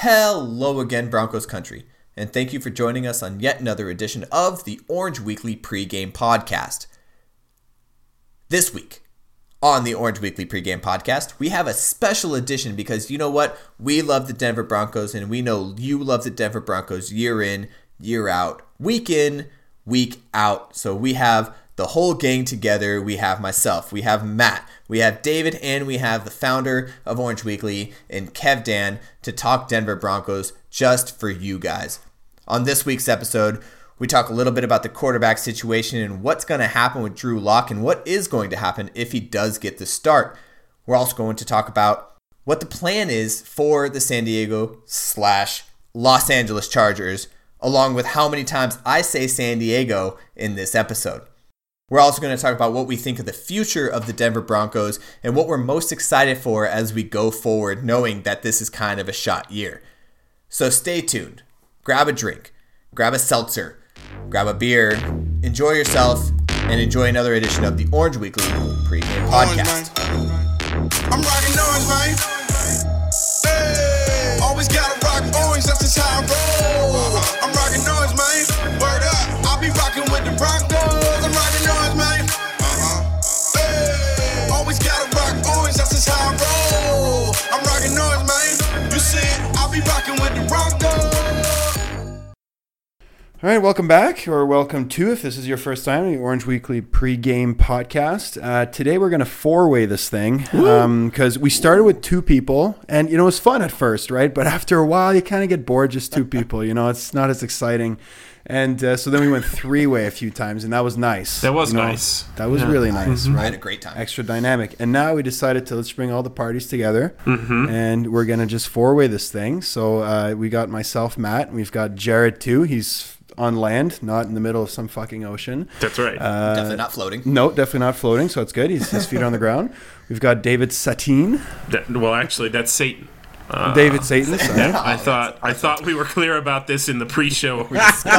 Hello again, Broncos country, and thank you for joining us on yet another edition of the Orange Weekly pregame podcast. This week on the Orange Weekly pregame podcast, we have a special edition because you know what? We love the Denver Broncos, and we know you love the Denver Broncos year in, year out, week in, week out. So we have the whole gang together. We have myself, we have Matt, we have David, and we have the founder of Orange Weekly and Kev Dan to talk Denver Broncos just for you guys. On this week's episode, we talk a little bit about the quarterback situation and what's going to happen with Drew Lock and what is going to happen if he does get the start. We're also going to talk about what the plan is for the San Diego slash Los Angeles Chargers, along with how many times I say San Diego in this episode. We're also going to talk about what we think of the future of the Denver Broncos and what we're most excited for as we go forward, knowing that this is kind of a shot year. So stay tuned. Grab a drink, grab a seltzer, grab a beer, enjoy yourself, and enjoy another edition of the Orange Weekly pregame podcast. I'm rocking orange, man. All right, welcome back, or welcome to, if this is your first time, the Orange Weekly pregame podcast. Uh, today we're going to four way this thing because um, we started with two people, and you know, it was fun at first, right? But after a while, you kind of get bored just two people, you know, it's not as exciting. And uh, so then we went three way a few times, and that was nice. That was you know? nice. That was yeah. really nice, mm-hmm. right? I had a great time. Extra dynamic. And now we decided to let's bring all the parties together, mm-hmm. and we're gonna just four way this thing. So uh, we got myself, Matt, we've got Jared too. He's on land, not in the middle of some fucking ocean. That's right. Uh, definitely not floating. No, definitely not floating. So it's good. He's his feet on the ground. We've got David Satine. That, well, actually, that's Satan. Uh, David Satan. I thought I thought we were clear about this in the pre-show.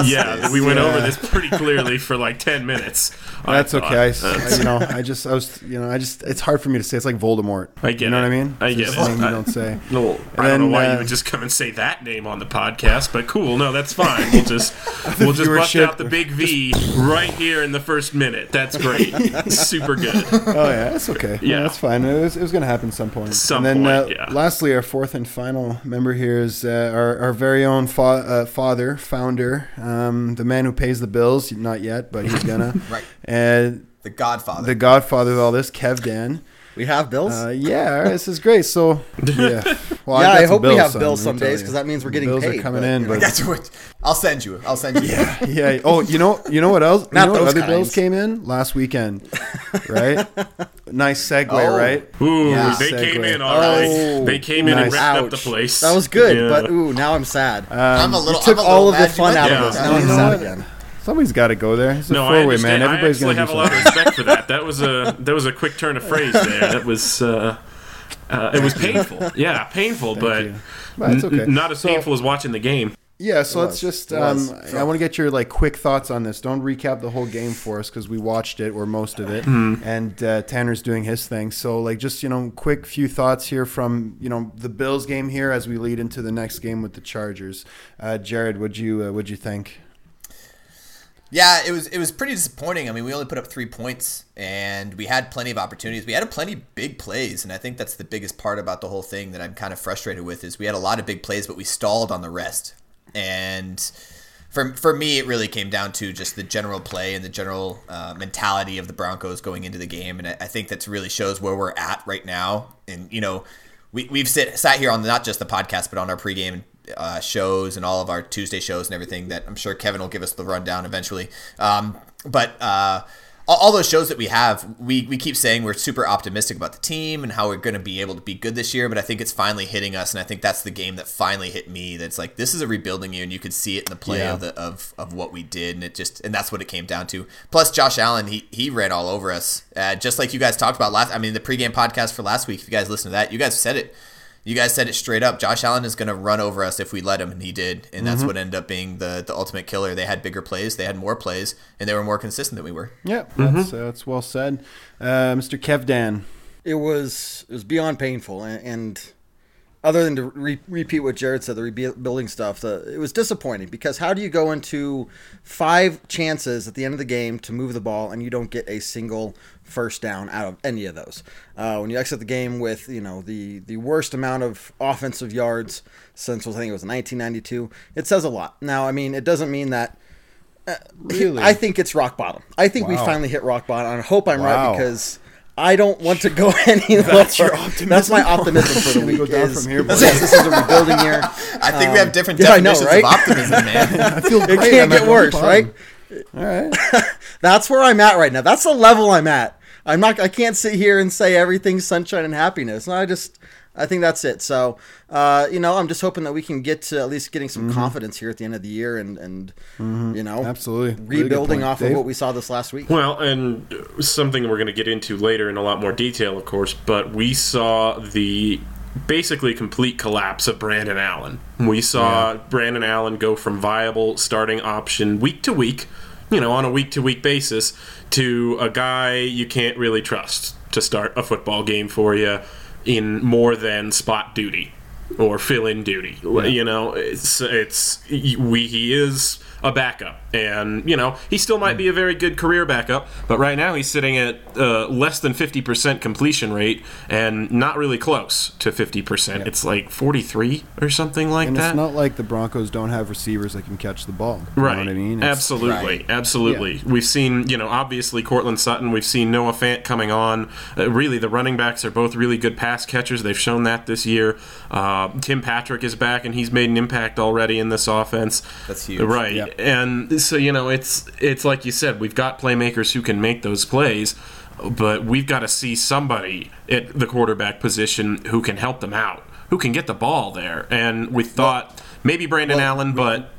yeah, we went yeah. over this pretty clearly for like ten minutes. That's I okay. I, you know, I just I was you know I just it's hard for me to say. It's like Voldemort. I get you know it. what I mean? I get it's it. Name you don't say. No, and I don't know why uh, you would just come and say that name on the podcast, but cool. No, that's fine. We'll just we'll just bust out the big V right here in the first minute. That's great. Super good. Oh yeah, that's okay. Yeah, yeah that's fine. It was, it was going to happen some point. Some and then, point. Uh, yeah. Lastly, our fourth and final member here is uh, our, our very own fa- uh, father, founder, um, the man who pays the bills. Not yet, but he's gonna. right. And the Godfather. The Godfather of all this, Kev Dan. We have bills. Uh, yeah, this is great. So, yeah, well, yeah, I, I hope we have bills some days because that means we're getting bills paid. are coming but, in. But, that's what I'll send you. I'll send you. Yeah, yeah. Oh, you know, you know what else? Not you know those other kinds. bills came in last weekend, right? nice segue, oh. right? Ooh, yeah. they segue. came in all right. Oh, they came in nice. and wrapped Ouch. up the place. That was good, yeah. but ooh, now I'm sad. Um, I'm a little. You took I'm a all of the fun out of this. Now I'm sad again. Somebody's got to go there. It's a no, four-way, man. Everybody's going to have a lot of respect for that. That was a that was a quick turn of phrase there. That was uh, uh, it was painful. Yeah, painful, but, but it's okay. N- not as so, painful as watching the game. Yeah, so let's just. Um, I want to get your like quick thoughts on this. Don't recap the whole game for us because we watched it or most of it, mm-hmm. and uh, Tanner's doing his thing. So like, just you know, quick few thoughts here from you know the Bills game here as we lead into the next game with the Chargers. Uh, Jared, would you uh, would you think? Yeah, it was it was pretty disappointing. I mean, we only put up three points, and we had plenty of opportunities. We had a plenty big plays, and I think that's the biggest part about the whole thing that I'm kind of frustrated with is we had a lot of big plays, but we stalled on the rest. And for for me, it really came down to just the general play and the general uh, mentality of the Broncos going into the game, and I, I think that really shows where we're at right now. And you know, we we've sit, sat here on not just the podcast, but on our pregame uh, shows and all of our Tuesday shows and everything that I'm sure Kevin will give us the rundown eventually. Um, but uh, all, those shows that we have, we, we keep saying we're super optimistic about the team and how we're going to be able to be good this year. But I think it's finally hitting us, and I think that's the game that finally hit me. That's like this is a rebuilding year, and you could see it in the play yeah. of the of, of what we did, and it just and that's what it came down to. Plus, Josh Allen, he he ran all over us, uh, just like you guys talked about last. I mean, the pregame podcast for last week. If you guys listen to that, you guys said it you guys said it straight up. Josh Allen is going to run over us if we let him, and he did, and that's mm-hmm. what ended up being the the ultimate killer. They had bigger plays, they had more plays, and they were more consistent than we were. Yeah, mm-hmm. that's uh, that's well said, uh, Mr. Kev Dan. It was it was beyond painful, and, and other than to re- repeat what Jared said, the rebuilding stuff, the, it was disappointing because how do you go into five chances at the end of the game to move the ball and you don't get a single first down out of any of those? Uh, when you exit the game with you know the the worst amount of offensive yards since I think it was 1992, it says a lot. Now, I mean, it doesn't mean that. Uh, really? I think it's rock bottom. I think wow. we finally hit rock bottom. I hope I'm wow. right because I don't want to go any That's lower. That's my optimism for the week. go down is, from here, this is a rebuilding year. I think um, we have um, different definitions know, right? of optimism, man. I feel it can't get worse, right? All right. That's where I'm at right now. That's the level I'm at. I'm not. I can't sit here and say everything's sunshine and happiness. I just I think that's it. So, uh, you know, I'm just hoping that we can get to at least getting some mm-hmm. confidence here at the end of the year and, and mm-hmm. you know, absolutely rebuilding off Dave? of what we saw this last week. Well, and something we're going to get into later in a lot more detail, of course, but we saw the basically complete collapse of Brandon Allen. We saw yeah. Brandon Allen go from viable starting option week to week, you know, on a week to week basis, to a guy you can't really trust to start a football game for you in more than spot duty or fill in duty. Yeah. You know, it's it's we he is a backup. And, you know, he still might be a very good career backup, but right now he's sitting at uh, less than 50% completion rate and not really close to 50%. Yep. It's like 43 or something like and that. it's not like the Broncos don't have receivers that can catch the ball. You right. I mean? It's, absolutely. Right. Absolutely. Yeah. We've seen, you know, obviously Courtland Sutton. We've seen Noah Fant coming on. Uh, really, the running backs are both really good pass catchers. They've shown that this year. Uh, Tim Patrick is back, and he's made an impact already in this offense. That's huge. Right. Yep. And so you know, it's it's like you said, we've got playmakers who can make those plays, but we've got to see somebody at the quarterback position who can help them out, who can get the ball there. And we thought well, maybe Brandon well, Allen, but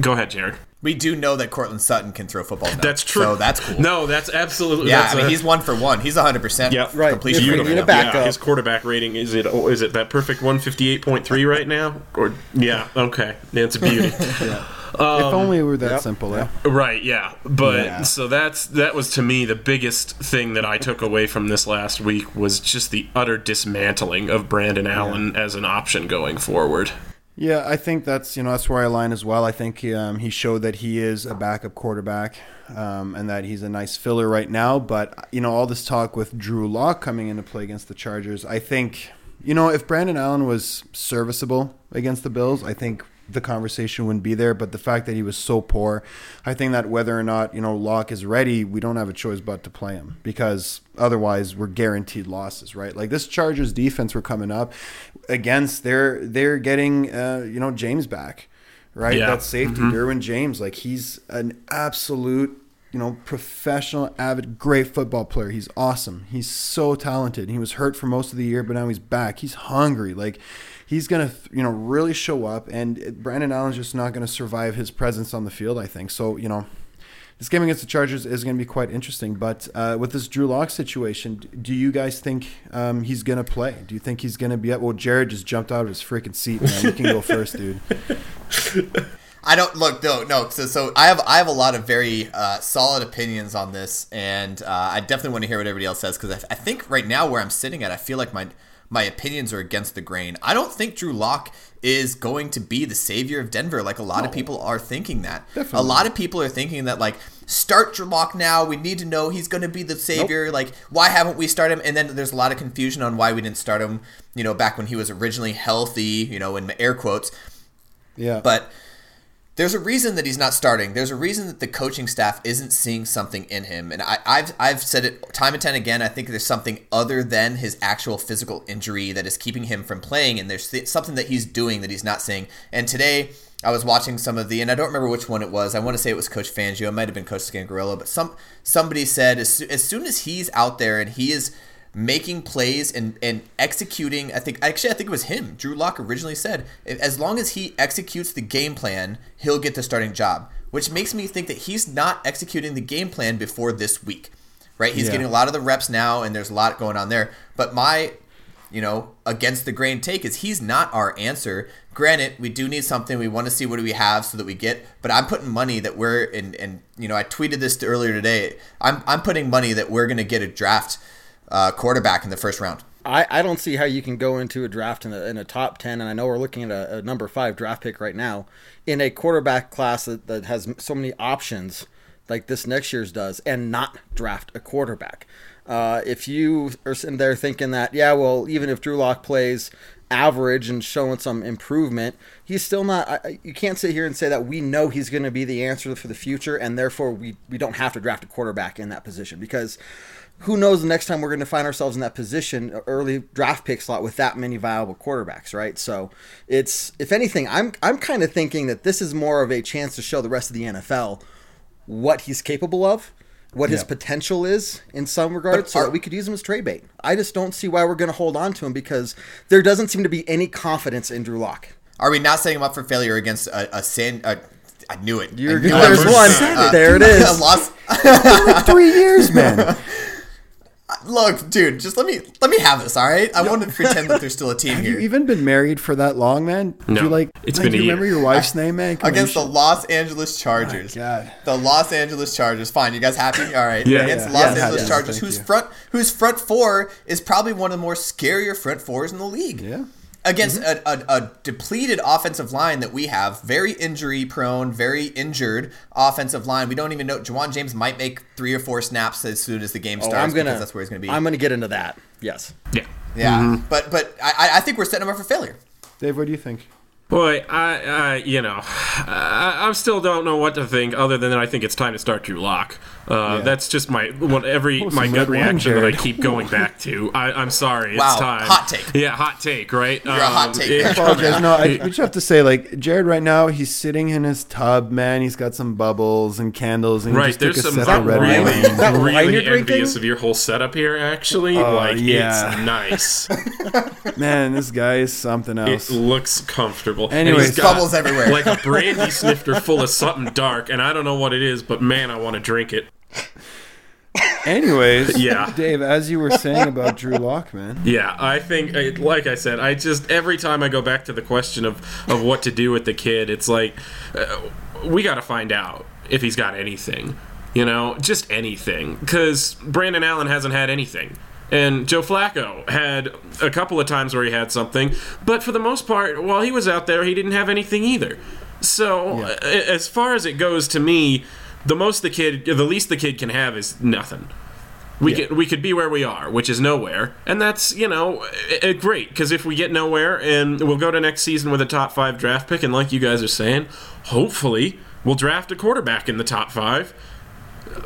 go ahead, Jared. We do know that Courtland Sutton can throw football. Now, that's true. So that's cool. No, that's absolutely. Yeah, that's I mean, a, he's one for one. He's 100 percent yeah, right. completion. Beautiful. Yeah, his quarterback rating is it? Is it that perfect 158.3 right now? Or yeah, okay, yeah, it's a beauty. yeah. Um, if only it were that yep. simple. Eh? Right. Yeah. But yeah. so that's that was to me the biggest thing that I took away from this last week was just the utter dismantling of Brandon Allen yeah. as an option going forward. Yeah, I think that's you know that's where I align as well. I think um, he showed that he is a backup quarterback um, and that he's a nice filler right now. But you know all this talk with Drew Lock coming into play against the Chargers, I think you know if Brandon Allen was serviceable against the Bills, I think the conversation wouldn't be there. But the fact that he was so poor, I think that whether or not you know Lock is ready, we don't have a choice but to play him because otherwise we're guaranteed losses, right? Like this Chargers defense we're coming up against, they're they're getting uh, you know James back, right? Yeah. That safety, mm-hmm. Derwin James, like he's an absolute you know, professional, avid, great football player. He's awesome. He's so talented. He was hurt for most of the year, but now he's back. He's hungry. Like he's to, you know, really show up. And Brandon Allen's just not to survive his presence on the field, I think. So, you know, this game against the Chargers is going to be quite interesting. But uh, with this Drew Lock situation, do you guys think um, he's going to play? Do you think he's going to be up? Well, Jared just jumped out of his freaking seat, man. You can go first, dude. I don't look no no so so I have I have a lot of very uh, solid opinions on this and uh, I definitely want to hear what everybody else says because I, I, think right now where I'm sitting at I feel like my my opinions are against the grain. I don't think Drew Lock is going to be the savior of Denver like a lot no. of people are thinking that. Definitely. A lot of people are thinking that like start Drew Lock now. We need to know he's going to be the savior. Nope. Like why haven't we started him? And then there's a lot of confusion on why we didn't start him. You know, back when he was originally healthy. You know, in air quotes. Yeah. But there's a reason that he's not starting. There's a reason that the coaching staff isn't seeing something in him. And I, have I've said it time and time again. I think there's something other than his actual physical injury that is keeping him from playing. And there's th- something that he's doing that he's not seeing. And today, I was watching some of the, and I don't remember which one it was. I want to say it was Coach Fangio. It might have been Coach Scangarello. But some somebody said as, as soon as he's out there and he is making plays and, and executing. I think actually I think it was him. Drew Lock originally said as long as he executes the game plan, he'll get the starting job. Which makes me think that he's not executing the game plan before this week. Right? He's yeah. getting a lot of the reps now and there's a lot going on there. But my you know, against the grain take is he's not our answer. Granted, we do need something. We want to see what do we have so that we get. But I'm putting money that we're and and you know I tweeted this earlier today. I'm I'm putting money that we're gonna get a draft uh, quarterback in the first round. I, I don't see how you can go into a draft in a, in a top 10, and I know we're looking at a, a number five draft pick right now, in a quarterback class that, that has so many options like this next year's does, and not draft a quarterback. Uh, if you are sitting there thinking that, yeah, well, even if Drew Lock plays average and showing some improvement, he's still not. I, you can't sit here and say that we know he's going to be the answer for the future, and therefore we, we don't have to draft a quarterback in that position because who knows the next time we're going to find ourselves in that position, early draft pick slot with that many viable quarterbacks, right? So it's if anything, I'm I'm kind of thinking that this is more of a chance to show the rest of the NFL what he's capable of what his Yeah. potential is in some regards, so that we could use him as trade bait. I just don't see why we're going to hold on to him because there doesn't seem to be any confidence in Drew Lock. Are we not setting him up for failure against a, a San? A, I knew it. You're I knew good. I There's was- one. uh, There it is. a loss. Three years, man. Look, dude, just let me let me have this, all right? I want to pretend that there's still a team Have here. you even been married for that long, man? Do No. you like? It's like, been do a you year. remember your wife's name, man? Come against the should- Los Angeles Chargers. Oh God. The Los Angeles Chargers. Fine, you guys happy? All right. Yeah. against the Yeah. Los Yes, Angeles yes, Chargers, thank whose you. front whose front four is probably one of the more scarier front fours in the league. Yeah. Against mm-hmm. a, a, a depleted offensive line that we have, very injury prone, very injured offensive line. We don't even know. Ja'Wuan James might make three or four snaps as soon as the game oh, starts. Oh, starts I'm gonna. because that's where he's going to be. I'm going to get into that. Yes. Yeah. yeah, mm-hmm. but but I, I think we're setting him up for failure. Dave, what do you think? Boy, I, I you know, I, I still don't know what to think other than I think it's time to start Drew Lock. Uh, Yeah. That's just my what every Oh, my gut red wine, reaction that I keep going back to. I, I'm sorry, Wow, it's time. hot take. Yeah, hot take, right? Um, You're a hot take man. apologize. No, I we just have to say, like Jared, right now he's sitting in his tub, man. He's got some bubbles and candles, and he Right, just took there's a some sip I'm of red really, wine. Is that wine really you're drinking? envious of your whole setup here. Actually, Oh, like yeah. it's nice. Man, this guy is something else. it else. looks comfortable. And Anyways. he's got Bubbles everywhere. like a brandy snifter full of something dark, and I don't know what it is, but man, I want to drink it. Anyways, Yeah. Dave, as you were saying about Drew Lock, man. Yeah, I think, like I said, I just every time I go back to the question of of what to do with the kid, it's like uh, we got to find out if he's got anything, you know, just anything, because Brandon Allen hasn't had anything. And Joe Flacco had a couple of times where he had something, but for the most part, while he was out there, he didn't have anything either. So, uh, as far as it goes to me, the most the kid, the least the kid can have is nothing. We could we could be where we are, which is nowhere, and that's you know great because if we get nowhere and we'll go to next season with a top five draft pick, and like you guys are saying, hopefully we'll draft a quarterback in the top five.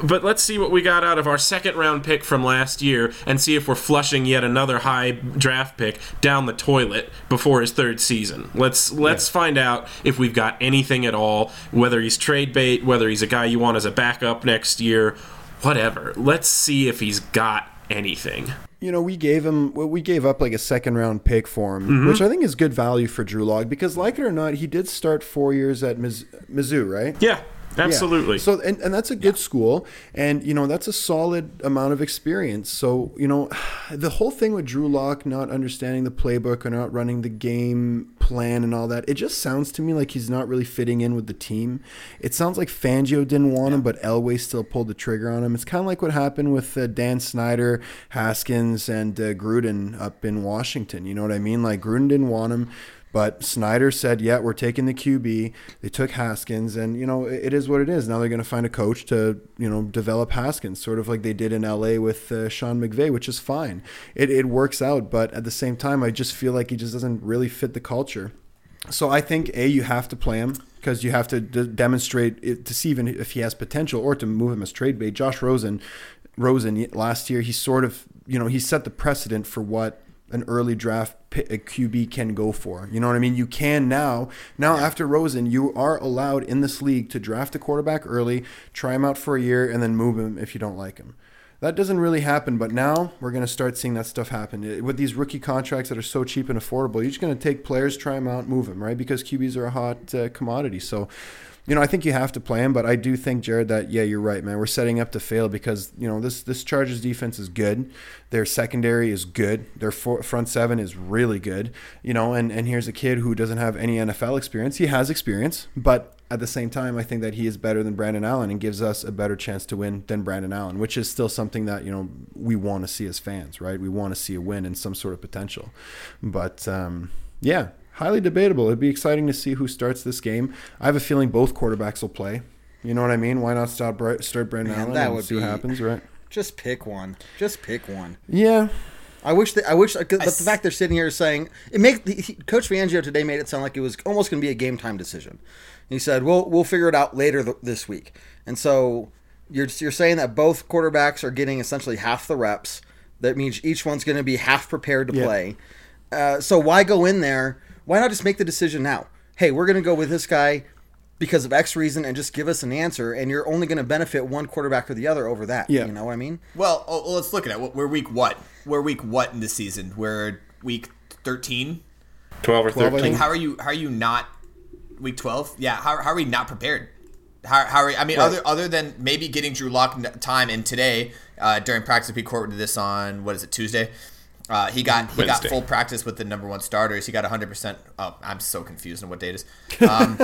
But let's see what we got out of our second round pick from last year, and see if we're flushing yet another high draft pick down the toilet before his third season. Let's let's find out if we've got anything at all, whether he's trade bait, whether he's a guy you want as a backup next year, whatever. Let's see if he's got anything. You know, we gave him, well, we gave up like a second round pick for him, Mm-hmm. which I think is good value for Drew Lock because, like it or not, he did start four years at Miz- Mizzou, right? Yeah, Yeah. absolutely. So and, and that's a good school and you know that's a solid amount of experience. So, you know, the whole thing with Drew Lock not understanding the playbook or not running the game plan and all that, it just sounds to me like he's not really fitting in with the team. It sounds like Fangio didn't want him, but Elway still pulled the trigger on him. It's kind of like what happened with uh, Dan Snyder, Haskins, and uh, Gruden up in Washington. You know what I mean? Like Gruden didn't want him. But Snyder said, "Yeah, we're taking the QB." They took Haskins, and you know it is what it is. Now they're going to find a coach to you know develop Haskins, sort of like they did in LA with uh, Sean McVay, which is fine. It it works out, but at the same time, I just feel like he just doesn't really fit the culture. So I think a you have to play him because you have to d- demonstrate it, to see even if he has potential or to move him as trade bait. Josh Rosen, Rosen last year he sort of you know he set the precedent for what an early draft a QB can go for. You know what I mean? You can now. Now after Rosen, you are allowed in this league to draft a quarterback early, try him out for a year, and then move him if you don't like him. That doesn't really happen, but now we're going to start seeing that stuff happen. With these rookie contracts that are so cheap and affordable, you're just going to take players, try them out, move them, right? Because QBs are a hot uh, commodity. So, you know, I think you have to play him, but I do think Jared that yeah, you're right, man. We're setting up to fail because you know this this Chargers defense is good, their secondary is good, their front seven is really good, you know, and and here's a kid who doesn't have any NFL experience. He has experience, but at the same time, I think that he is better than Brandon Allen and gives us a better chance to win than Brandon Allen, which is still something that you know we want to see as fans, right? We want to see a win and some sort of potential. But um, yeah, highly debatable. It'd be exciting to see who starts this game. I have a feeling both quarterbacks will play. You know what I mean? Why not start start Brandon Man, Allen that and would see be- what happens, right? Just pick one. Just pick one. Yeah, I wish. They, I wish. But the s- fact they're sitting here saying it make the, he- Coach Fangio today made it sound like it was almost going to be a game time decision. He said, "We'll we'll figure it out later th- this week." And so you're you're saying that both quarterbacks are getting essentially half the reps. That means each one's going to be half prepared to Yeah. play. Uh, so why go in there? Why not just make the decision now? Hey, we're going to go with this guy because of X reason, and just give us an answer. And you're only going to benefit one quarterback or the other over that. Yeah. you know what I mean? Well, oh, well, let's look at it. We're week what? We're week what in the season? We're week thirteen. 12 or 13. think. Like, how are you? How are you not week twelve? Yeah. How, how are we not prepared? How, how are I mean, other other than maybe getting Drew Lock time and today uh, during practice, we recorded this on what is it Tuesday. Uh, he got he got full practice with the number one starters. He got 100. percent Oh, I'm so confused on what date is. Um,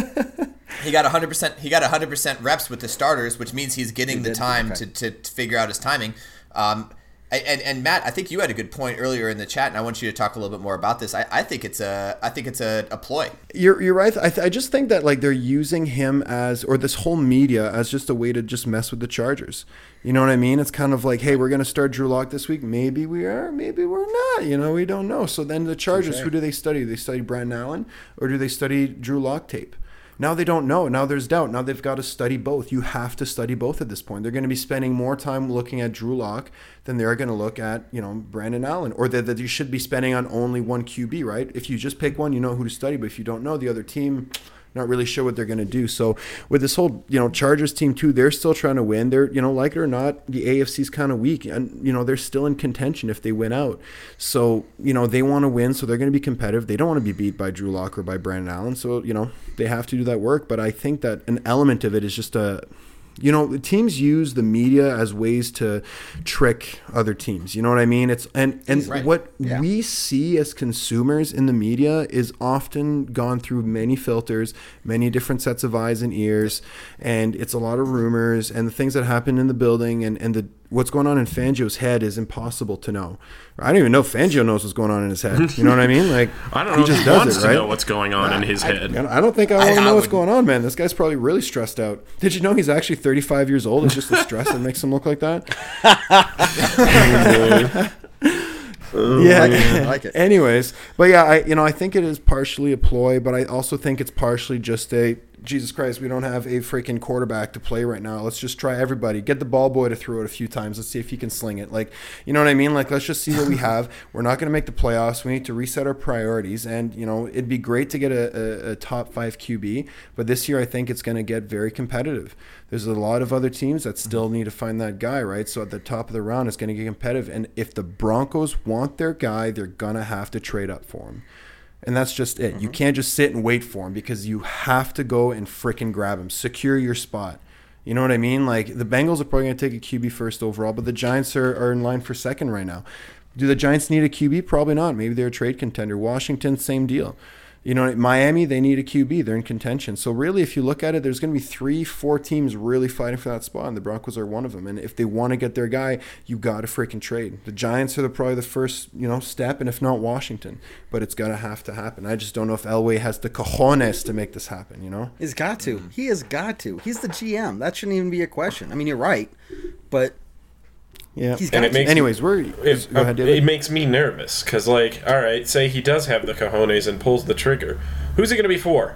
he got 100. percent He got 100 percent reps with the starters, which means he's getting the did? time Okay. to, to, to figure out his timing. Um, and, and Matt, I think you had a good point earlier in the chat, and I want you to talk a little bit more about this. I, I think it's a I think it's a, a ploy. You're, you're right. I, th- I just think that like they're using him as or this whole media as just a way to just mess with the Chargers. You know what I mean? It's kind of like, hey, we're gonna start Drew Lock this week. Maybe we are, maybe we're not. You know, we don't know. So then the Chargers, who do they study? Do they study Brandon Allen or do they study Drew Lock tape? Now they don't know. Now there's doubt. Now they've got to study both. You have to study both at this point. They're going to be spending more time looking at Drew Lock than they're going to look at, you know, Brandon Allen. Or that, that you should be spending on only one QB, right? If you just pick one, you know who to study. But if you don't know the other team, not really sure what they're going to do. So with this whole, you know, Chargers team too, they're still trying to win. They're, you know, like it or not, the AFC's kind of weak, and you know they're still in contention if they win out. So you know they want to win, so they're going to be competitive. They don't want to be beat by Drew Lock or by Brandon Allen. So you know they have to do that work. But I think that an element of it is just a you know teams use the media as ways to trick other teams you know what i mean it's and and Right. what Yeah. we see as consumers in the media is often gone through many filters many different sets of eyes and ears and it's a lot of rumors and the things that happen in the building and and the what's going on in Fangio's head is impossible to know i don't even know if Fangio knows what's going on in his head you know what i mean like I don't he know if just he does wants it, to right? know what's going on in his head. I don't- I don't think I I- want to know what's would- going on, man. This guy's probably really stressed out. Did you know he's actually 35 years old? It's just the stress that makes him look like that. yeah. Oh, I like it. Anyways, but yeah, I you know I think it is partially a ploy, but I also think it's partially just a Jesus Christ. We don't have a freaking quarterback to play right now. Let's just try everybody. Get the ball boy to throw it a few times. Let's see if he can sling it. Like you know what I mean? Like let's just see what we have. We're not going to make the playoffs. We need to reset our priorities. And you know it'd be great to get a, a, a top five QB, but this year I think it's going to get very competitive. There's a lot of other teams that mm-hmm. still need to find that guy, right? So at the top of the round, it's going to get competitive. And if the Broncos want their guy, they're going to have to trade up for him. And that's just it. You mm-hmm. can't just sit and wait for him because you have to go and fricking grab him. Secure your spot. You know what I mean? Like the Bengals are probably going to take a QB first overall, but the Giants are, are in line for second right now. Do the Giants need a QB? Probably not. Maybe they're a trade contender. Washington, same deal. You know, Miami, they need a QB. They're in contention. So really, if you look at it, there's going to be three, four teams really fighting for that spot, and the Broncos are one of them. And if they want to get their guy, you got to freaking trade. The Giants are the, probably the first, you know, step, and if not Washington, but it's going to have to happen. I just don't know if Elway has the cojones to make this happen. You know? He's got to. He has got to. He's the GM. That shouldn't even be a question. I mean, you're right, but Yeah. He's And got it to. makes- Anyways, we're It, go uh, ahead, it makes me nervous because, like, all right, say he does have the cojones and pulls the trigger. Who's it going to be for?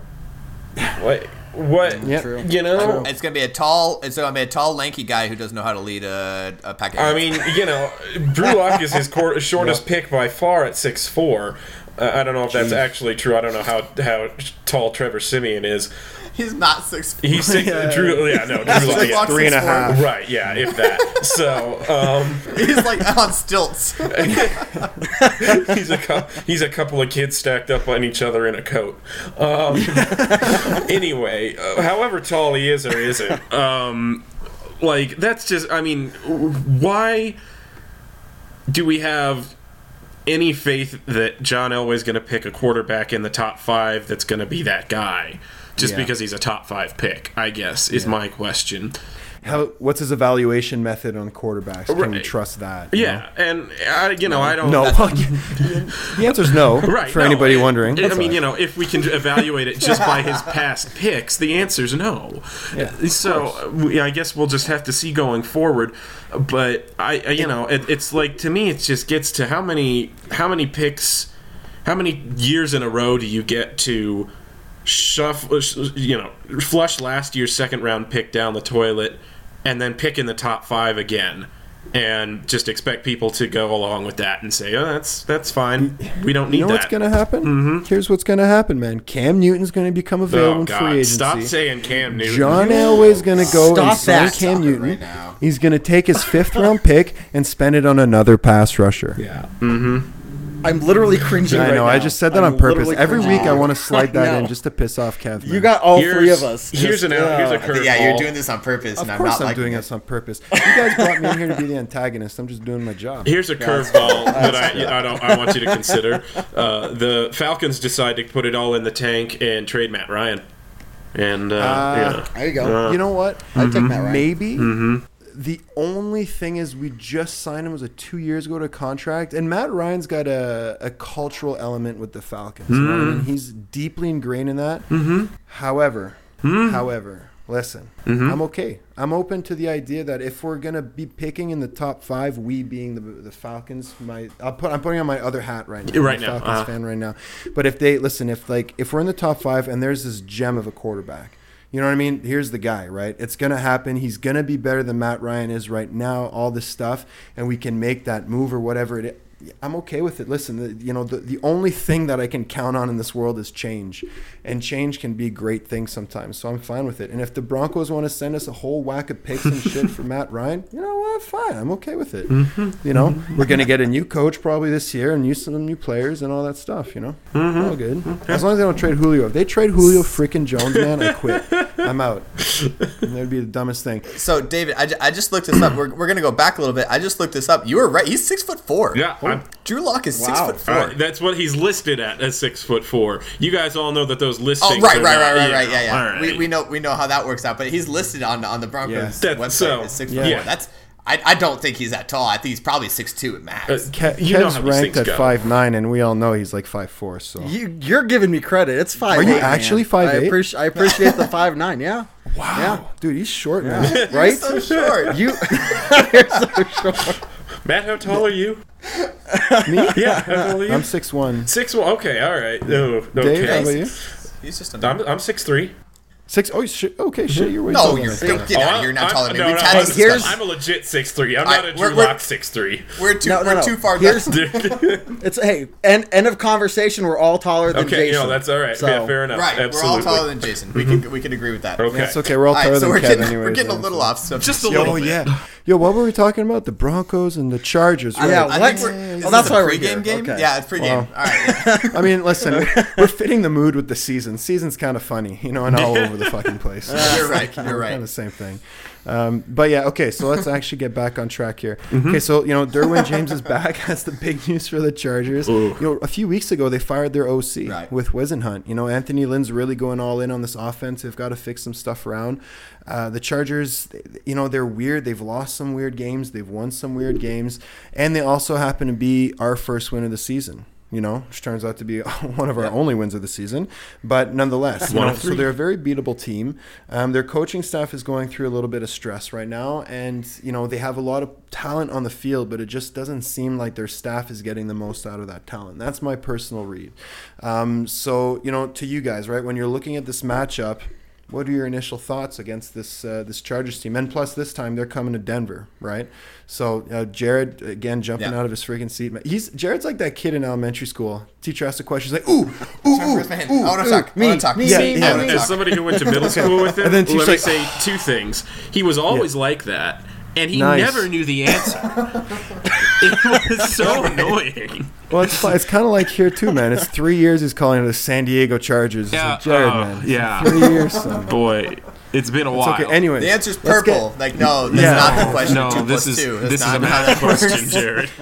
What? What? Yeah. True. You know? It's gonna be a tall. It's gonna be a tall, lanky guy who doesn't know how to lead a, a pack. of I mean, you know, Drew Lock is his cor- shortest pick by far at six four. I don't know if that's actually true. I don't know how how tall Trevor Siemian is. he's not six. He's six. Drew, yeah, no, Drew Lock. Drew Yeah. Lock's Three and a 6'4". half. Right, yeah, if that. So, um, He's like on stilts. he's a he's a couple of kids stacked up on each other in a coat. Um, anyway, uh, however tall he is or isn't, um, like that's just. I mean, why do we have any faith that John Elway's going to pick a quarterback in the top five that's going to be that guy just Yeah. because he's a top five pick. I guess is my question. How, what's his evaluation method on quarterbacks? Can we trust that? Yeah, and I, you know, I don't. know? No. the answer's no. Right. For no, anybody I- wondering. I, mean, all you know, if we can evaluate it just by his past picks, the answer is no. Yeah, so we, I guess we'll just have to see going forward. But I, I you know, it, it's like to me, it just gets to how many how many picks, how many years in a row do you get to shuffle, you know, flush last year's second round pick down the toilet, and then pick in the top five again. And just expect people to go along with that and say, "Oh, that's that's fine. We don't need You know that." what's going to happen? Mm-hmm. Here's what's going to happen, man. Cam Newton's going to become available Oh in free God! agency. Stop saying Cam Newton. John Elway's going to go Stop and sign. Cam Stop Newton. right now. He's going to take his fifth round pick and spend it on another pass rusher. Yeah. I'm literally cringing. I right know. now. I just said that I'm on purpose. Every cringing. week, I want to slide that in just to piss off Kev. You got all Here's- three of us. here's just, an out- here's a uh, curve. yeah, you're doing this on purpose, Of and I'm course, not I'm doing it. this on purpose. You guys brought me in here to be the antagonist. I'm just doing my job. Here's a curveball that I, I don't I want you to consider. Uh, the Falcons decide to put it all in the tank and trade Matt Ryan. And uh, Ah. yeah. There you go. Uh, You know what? I'd take Matt Ryan. Maybe. Mm-hmm. The only thing is, we just signed him was a two years ago to contract, and Matt Ryan's got a, a cultural element with the Falcons. You know what I Mm-hmm. mean? He's deeply ingrained in that. However, Mm-hmm. however, listen, I'm okay. I'm open to the idea that if we're gonna be picking in the top five, we being the the Falcons, my I'll put I'm putting on my other hat right now. Right I'm now, Falcons uh-huh. fan right now. But if they listen, if like if we're in the top five and there's this gem of a quarterback. You know what I mean? Here's the guy, right? It's going to happen. He's going to be better than Matt Ryan is right now, all this stuff, and we can make that move or whatever it. I'm okay with it. Listen, the, you know, the, the only thing that I can count on in this world is change. And change can be a great thing sometimes. So I'm fine with it. And if the Broncos want to send us a whole whack of picks and shit for Matt Ryan, you know what? Fine. I'm okay with it. Mm-hmm. You know, mm-hmm. we're going to get a new coach probably this year and use some new players and all that stuff, you know? Mm-hmm. All good. As long as they don't trade Julio. If they trade Julio freaking Jones, man, I quit. I'm out. That'd be the dumbest thing. So, David, I, I just looked this up. We're, we're gonna go back a little bit. I just looked this up. You were right. He's six foot four. Yeah, I'm- Drew Lock is six foot four. Uh, that's what he's listed at as six foot four. You guys all know that those listings. Oh right, are right, not- right, right, right. Yeah, yeah. all right. We, we know we know how that works out. But he's listed on on the Broncos Yeah. That- website so, as six yeah. foot four. That's I, I don't think he's that tall. I think he's probably six two at max. Uh, Ke- You know Kev's how these ranked at go. five nine, and we all know he's like five four. So You, you're giving me credit. It's five. Are you eight, actually man. 5'8"? I appreciate. I appreciate the five nine. Yeah. wow, yeah. dude, he's short, man. Yeah. Right. so short. You. you're so short. Matt, how tall are you? Me? Yeah, how tall are you? I'm six one. six. one. Okay, all right. Oh, okay. Dave, how about you? He's just a I'm, I'm six three. Six. Oh, shit. Okay, shit. Mhm. You're way no. You're than I get thought. out oh, of here. You're not taller than me. Oh, no, We've no, had I'm- this here's- I'm a legit six three. I'm I- not a we're- Drew we're- Lock six three. We're too No, no, we're no. too far Here's- back. It's hey. End end of conversation. We're all taller than Jason. Okay, you know that's all right. So, yeah, fair enough. Right, Absolutely. we're all taller than Jason. We can mm-hmm. we can agree with that. Okay. Yeah, it's okay. We're all All taller right, so than we're Kev getting, anyways. we're getting a little off subject. Just a little bit. yeah. Yo, what were we talking about? The Broncos and the Chargers. Right? Yeah, I what? think we're, Oh, that's this a why we're pregame here. game. Okay. Yeah, it's pregame. Wow. All right. I mean, listen, we're, we're fitting the mood with the season. Season's kind of funny, you know, and all over the fucking place. You're right. You're Kind of right. the same thing. Um, but yeah, okay. So let's actually get back on track here. Mm-hmm. Okay, so you know, Derwin James is back. That's the big news for the Chargers. You know, a few weeks ago they fired their OC Right. with Whisenhunt. You know, Anthony Lynn's really going all in on this offense. They've got to fix some stuff around. Uh, the Chargers, you know, they're weird. They've lost some weird games. They've won some weird games, and they also happen to be our first win of the season. You know, which turns out to be one of our only wins of the season, but nonetheless, you know, so they're a very beatable team. Um, their coaching staff is going through a little bit of stress right now, and you know they have a lot of talent on the field, but it just doesn't seem like their staff is getting the most out of that talent. That's my personal read. Um, so you know, to you guys, right, when you're looking at this matchup. What are your initial thoughts against this uh, this Chargers team? And plus, this time they're coming to Denver, right? So uh, Jared again jumping Yeah. out of his freaking seat. He's Jared's like that kid in elementary school. Teacher asks a question, he's like, "Ooh, ooh, Sorry, ooh, where's my ooh, I want to ooh." talk. I me, want to talk. me, Yeah, me, yeah. me, as somebody who went to middle school with him, And then she's let me say two things. He was always like that, and he Nice. never knew the answer. It was so annoying. Well, it's it's kind of like here too, man. It's three years he's calling it the San Diego Chargers. Yeah, like, Jared, oh, man. yeah. three years. Son. Boy, it's been a It's while. okay. Anyways, The answer's let's purple. get- like no, that's Yeah. not the question. no, two this plus is two. That's this is not a how math question, Jared.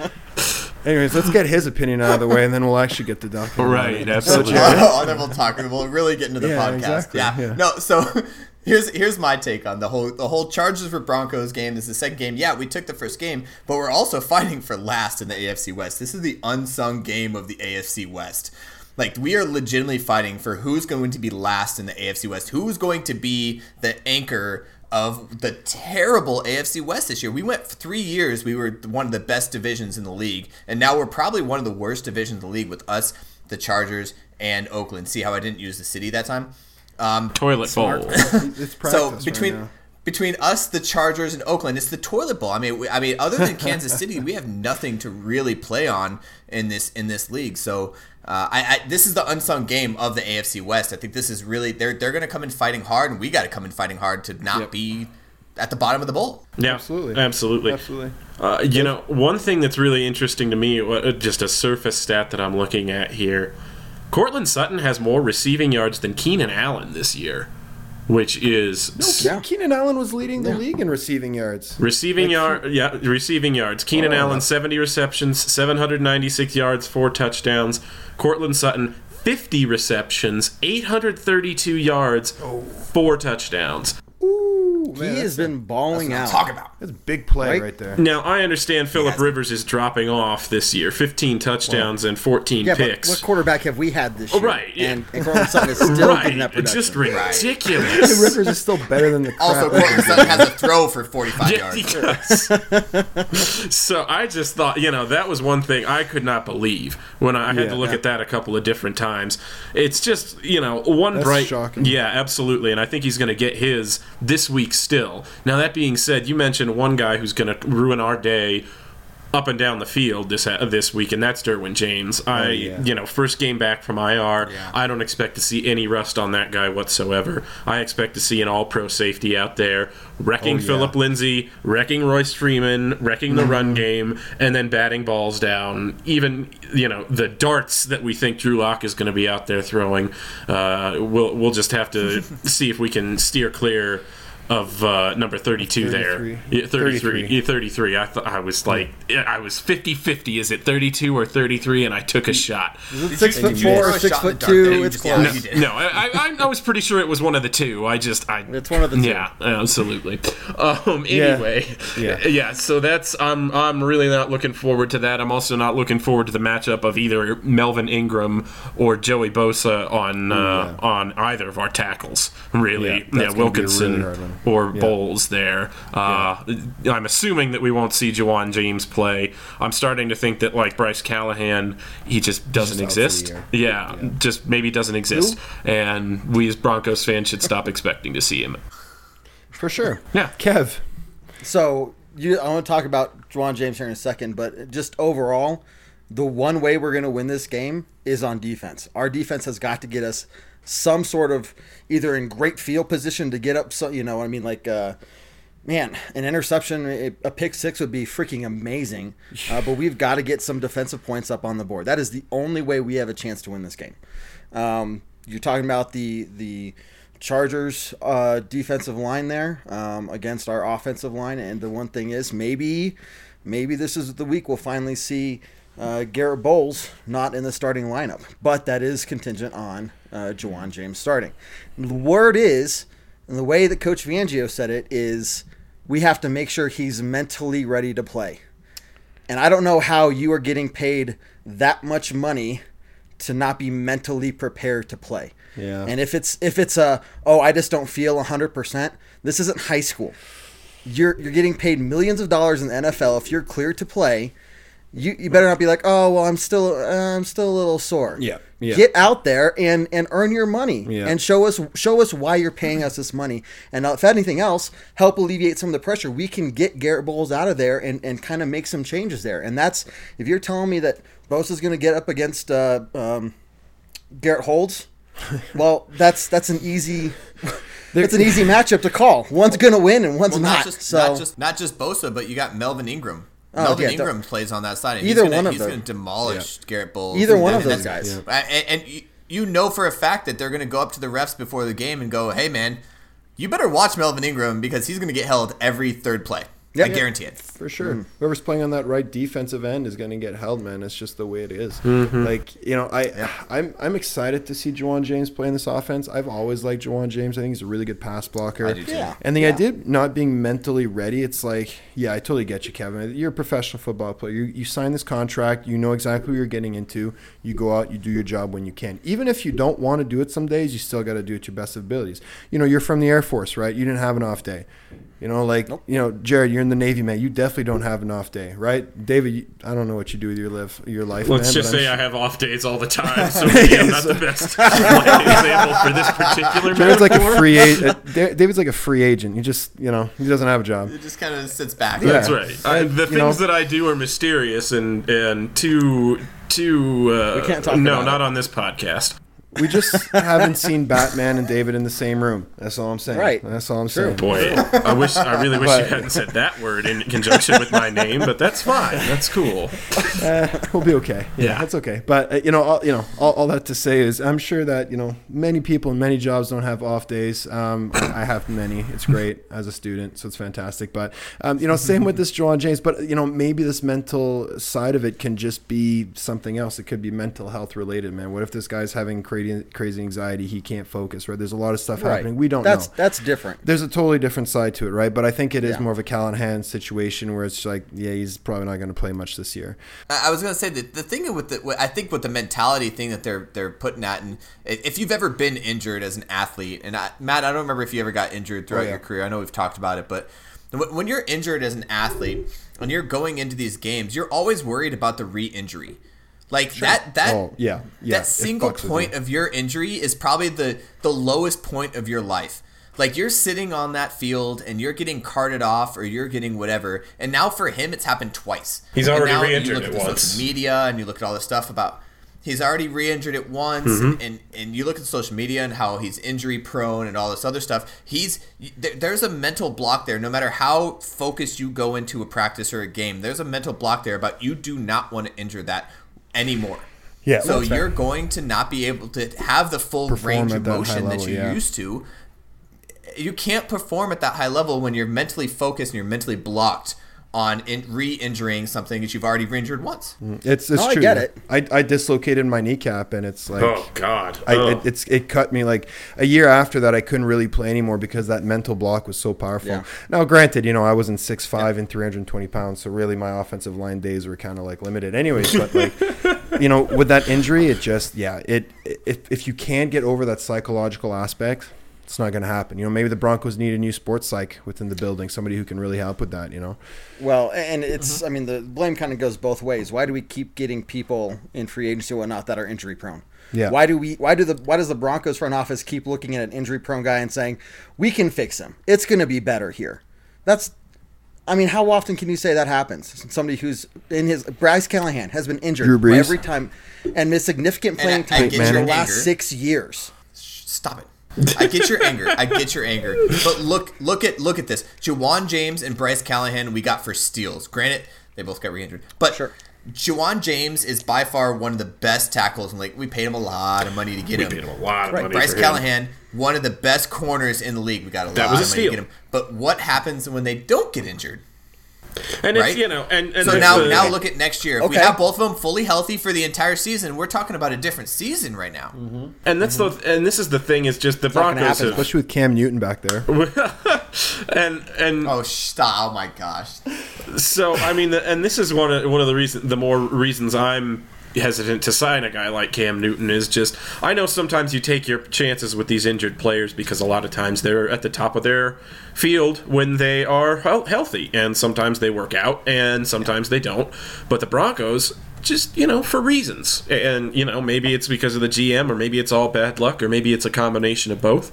Anyways, let's get his opinion out of the way, and then we'll actually get to Doc. Right, absolutely. oh, then we'll talk. We'll really get into the Yeah, podcast. exactly, Yeah. yeah. No. So here's here's my take on the whole the whole Chargers for Broncos game. This is the second game. Yeah, we took the first game, but we're also fighting for last in the AFC West. This is the unsung game of the AFC West. Like we are legitimately fighting for who's going to be last in the AFC West. Who's going to be the anchor of the terrible AFC West this year. We went three years. We were one of the best divisions in the league, and now we're probably one of the worst divisions in the league with us, the Chargers, and Oakland. See how I didn't use the city that time? Um, Toilet bowl. It's practice so right between now. between us, the Chargers, and Oakland, it's the toilet bowl. I mean, we, I mean, other than Kansas City, we have nothing to really play on in this in this league. So. Uh, I, I this is the unsung game of the AFC West. I think this is really they're they're going to come in fighting hard, and we got to come in fighting hard to not Yep. be at the bottom of the bowl. Yeah, Absolutely. absolutely, Absolutely. Uh, you know, one thing that's really interesting to me, uh, just a surface stat that I'm looking at here, Courtland Sutton has more receiving yards than Keenan Allen this year, which is s- Ke- Keenan Allen was leading the league in receiving yards. receiving yard. Yeah, receiving yards. Keenan Oh, Allen 70 receptions, 796 yards, four touchdowns. Courtland Sutton 50 receptions, 832 yards, oh. four touchdowns. Ooh, He has been balling out. Talk about. that's a big play Right? right, there. Now I understand Philip has- Rivers is dropping off this year, 15 touchdowns and 14 Yeah, but picks. what quarterback have we had this Oh, year? right, yeah. And, and Courtland Sutton is still right, getting that it's production. just Right. ridiculous. Rivers is still better than the crap. Also, Courtland Sutton has a throw for 45 Yeah, yards. does. so I just thought, you know, that was one thing I could not believe when I had Yeah. to look at that a couple of different times. It's just, you know, one That's bright. shocking. Yeah, absolutely. And I think he's going to get his this week still. Now, that being said, you mentioned one guy who's going to ruin our day up and down the field this uh, this week, and that's Derwin James. I, Oh, yeah. you know, first game back from IR. Yeah. I don't expect to see any rust on that guy whatsoever. I expect to see an All-Pro safety out there wrecking Oh, yeah. Phillip Lindsay, wrecking Royce Freeman, wrecking the Mm-hmm. run game, and then batting balls down. Even you know the darts that we think Drew Lock is going to be out there throwing. Uh, we'll we'll just have to see if we can steer clear. Of uh, number 32 there. 33. Yeah, 33. 33. Yeah, 33. I thought I was like, yeah, I was 50 50. Is it 32 or 33? And I took a shot. Six Did foot four, throw a six foot the dark there? two. It's just- yeah, close. you did. No, I, I, I was pretty sure it was one of the two. I just, I. It's one of the two. Yeah, absolutely. Um, anyway, Yeah. yeah. So that's I'm I'm really not looking forward to that. I'm also not looking forward to the matchup of either Melvin Ingram or Joey Bosa on uh, on either of our tackles. Really, Yeah, yeah, that's gonna be Wilkinson really hard one. Or Yeah. Bolles there. Uh, I'm assuming that we won't see Ja'Wuan James play. I'm starting to think that like Bryce Callahan, he just doesn't just out for the exist. year. Yeah, just maybe doesn't exist, and we as Broncos fans should stop expecting to see him. For sure. Yeah. Kev. So you, I want to talk about Ja'Wuan James here in a second, but just overall, the one way we're going to win this game is on defense. Our defense has got to get us some sort of either in great field position to get up. So you know, what I mean, like. Uh, Man, an interception, a a pick six would be freaking amazing. Uh, but we've got to get some defensive points up on the board. That is the only way we have a chance to win this game. Um, you're talking about the the Chargers uh, defensive line there um, against our offensive line, and the one thing is maybe maybe this is the week we'll finally see uh, Garett Bolles not in the starting lineup, but that is contingent on uh, Ja'Wuan James starting. The word is, and the way that Coach Fangio said it is, we have to make sure he's mentally ready to play. And I don't know how you are getting paid that much money to not be mentally prepared to play. Yeah. And if it's if it's a oh I just don't feel 100%, this isn't high school. You're you're getting paid millions of dollars in the NFL if you're cleared to play. You, you better not be like, "Oh, well, I'm still uh, I'm still a little sore." Yeah, yeah. Get out there and and earn your money Yeah. and show us show us why you're paying us this money. And uh, if anything else, help alleviate some of the pressure. We can get Garett Bolles out of there and, and kind of make some changes there. And that's if you're telling me that Bosa's going to get up against uh, um, Garrett Holds, well, that's that's an easy that's an easy matchup to call. One's going to win and one's Well, not. not just so not just not just Bosa, but you got Melvin Ingram. Oh, Melvin yeah, Ingram plays on that side. And Either he's gonna, one of he's going to demolish Garett Bolles. Either And one of those guys. And, and you- you know for a fact that they're going to go up to the refs before the game and go, "Hey, man, you better watch Melvin Ingram because he's going to get held every third play." I guarantee it. For sure. Mm. Whoever's playing on that right defensive end is going to get held, man. It's just the way it is. Mm-hmm. Like, you know, I, I'm I'm excited to see Ja'Wuan James play in this offense. I've always liked Ja'Wuan James. I think he's a really good pass blocker. I do too. Yeah. And the Yeah. idea of not being mentally ready, it's like, yeah, I totally get you, Kevin. You're a professional football player. You, you sign this contract, you know exactly what you're getting into. You go out, you do your job when you can. Even if you don't want to do it some days, you still got to do it to your best abilities. You know, you're from the Air Force, right? You didn't have an off day. You know, like, you know, Jared, you're in the Navy, man. You definitely don't have an off day, right? David, you, I don't know what you do with your live your life. Let's man, just but I'm say I have off days all the time, so maybe I'm not the best example for this particular Jared's like a free agent. David's like a free agent. He just, you know, he doesn't have a job. He just kind of sits back. Yeah. That's right. I, the things know- that I do are mysterious and and too too. Uh, We can't talk No, about not it. on this podcast. We just haven't seen Batman and David in the same room. That's all I'm saying. Right. That's all I'm saying. Boy, I wish I really wish you hadn't said that word in conjunction with my name, but that's fine. That's cool. We'll be okay. Yeah, Yeah. that's okay. But uh, you know, all, you know, all, all that to say is, I'm sure that you know many people in many jobs don't have off days. Um, I have many. It's great as a student, so it's fantastic. But um, you know, same with this Ja'Wuan James. But you know, maybe this mental side of it can just be something else. It could be mental health related, man. What if this guy's having crazy crazy anxiety? He can't focus. Right? There's a lot of stuff Right. happening. We don't That's know. that's different. There's a totally different side to it, right? But I think it is Yeah. more of a Callahan situation where it's like, yeah, he's probably not going to play much this year. I I was gonna say that the thing with the I think with the mentality thing that they're they're putting at, and if you've ever been injured as an athlete, and I, Matt, I don't remember if you ever got injured throughout oh, yeah. your career. I know we've talked about it, but when when you're injured as an athlete and you're going into these games, you're always worried about the re-injury. Like that that Oh, yeah. Yeah. that single point of your injury is probably the the lowest point of your life. Like you're sitting on that field and you're getting carted off or you're getting whatever. And now for him, it's happened twice. He's And already now re-injured look at it the once. Social media and you look at all this stuff about he's already re-injured it once, Mm-hmm. and and you look at social media and how he's injury prone and all this other stuff. He's there's a mental block there. No matter how focused you go into a practice or a game, there's a mental block there about you do not want to injure that anymore. Yeah. So you're going to not be able to have the full Perform range of that motion that you yeah. used to. You can't perform at that high level when you're mentally focused and you're mentally blocked on in, re-injuring something that you've already re-injured once. Mm, it's, it's No, I get it. I, I dislocated my kneecap, and it's like Oh God. I, Oh. it, it's it cut me like a year after that. I couldn't really play anymore because that mental block was so powerful. Yeah. Now, granted, you know I was in six five and three hundred twenty pounds, so really my offensive line days were kind of like limited, anyways. But like, you know, with that injury, it just yeah, it if if you can't get over that psychological aspect. It's not going to happen. You know, maybe the Broncos need a new sports psych within the building, somebody who can really help with that. You know, Well, and it's mm-hmm. I mean the blame kind of goes both ways. Why do we keep getting people in free agency and whatnot that are injury prone? Yeah. Why do we? Why do the? Why does the Broncos front office keep looking at an injury prone guy and saying we can fix him? It's going to be better here. That's. I mean, how often can you say that happens? Somebody who's in his Bryce Callahan has been injured every time and missed significant playing I- I time in the last anger. six years. Stop it. I get your anger. I get your anger. But look, look at look at this. Ja'Wuan James and Bryce Callahan we got for steals. Granted, they both got re-injured, but Sure. Ja'Wuan James is by far one of the best tackles, and like we paid him a lot of money to get we him. paid him a lot of Right. money. Bryce for him. Callahan, one of the best corners in the league. We got a That lot was of a money to get him. But what happens when they don't get injured? And it's right? you know, and, and So now, the- now look at next year. If we have both of them fully healthy for the entire season, we're talking about a different season right now. Mm-hmm. and that's mm-hmm. the and this is the thing is just the not gonna Broncos happen. have especially with Cam Newton back there. and and Oh, stop! Oh my gosh! So I mean, the, and this is one of one of the reasons, the more reasons I'm hesitant to sign a guy like Cam Newton is just I know sometimes you take your chances with these injured players because a lot of times they're at the top of their field when they are healthy, and sometimes they work out and sometimes they don't. But the Broncos. Just you know, for reasons, and you know, maybe it's because of the GM, or maybe it's all bad luck, or maybe it's a combination of both.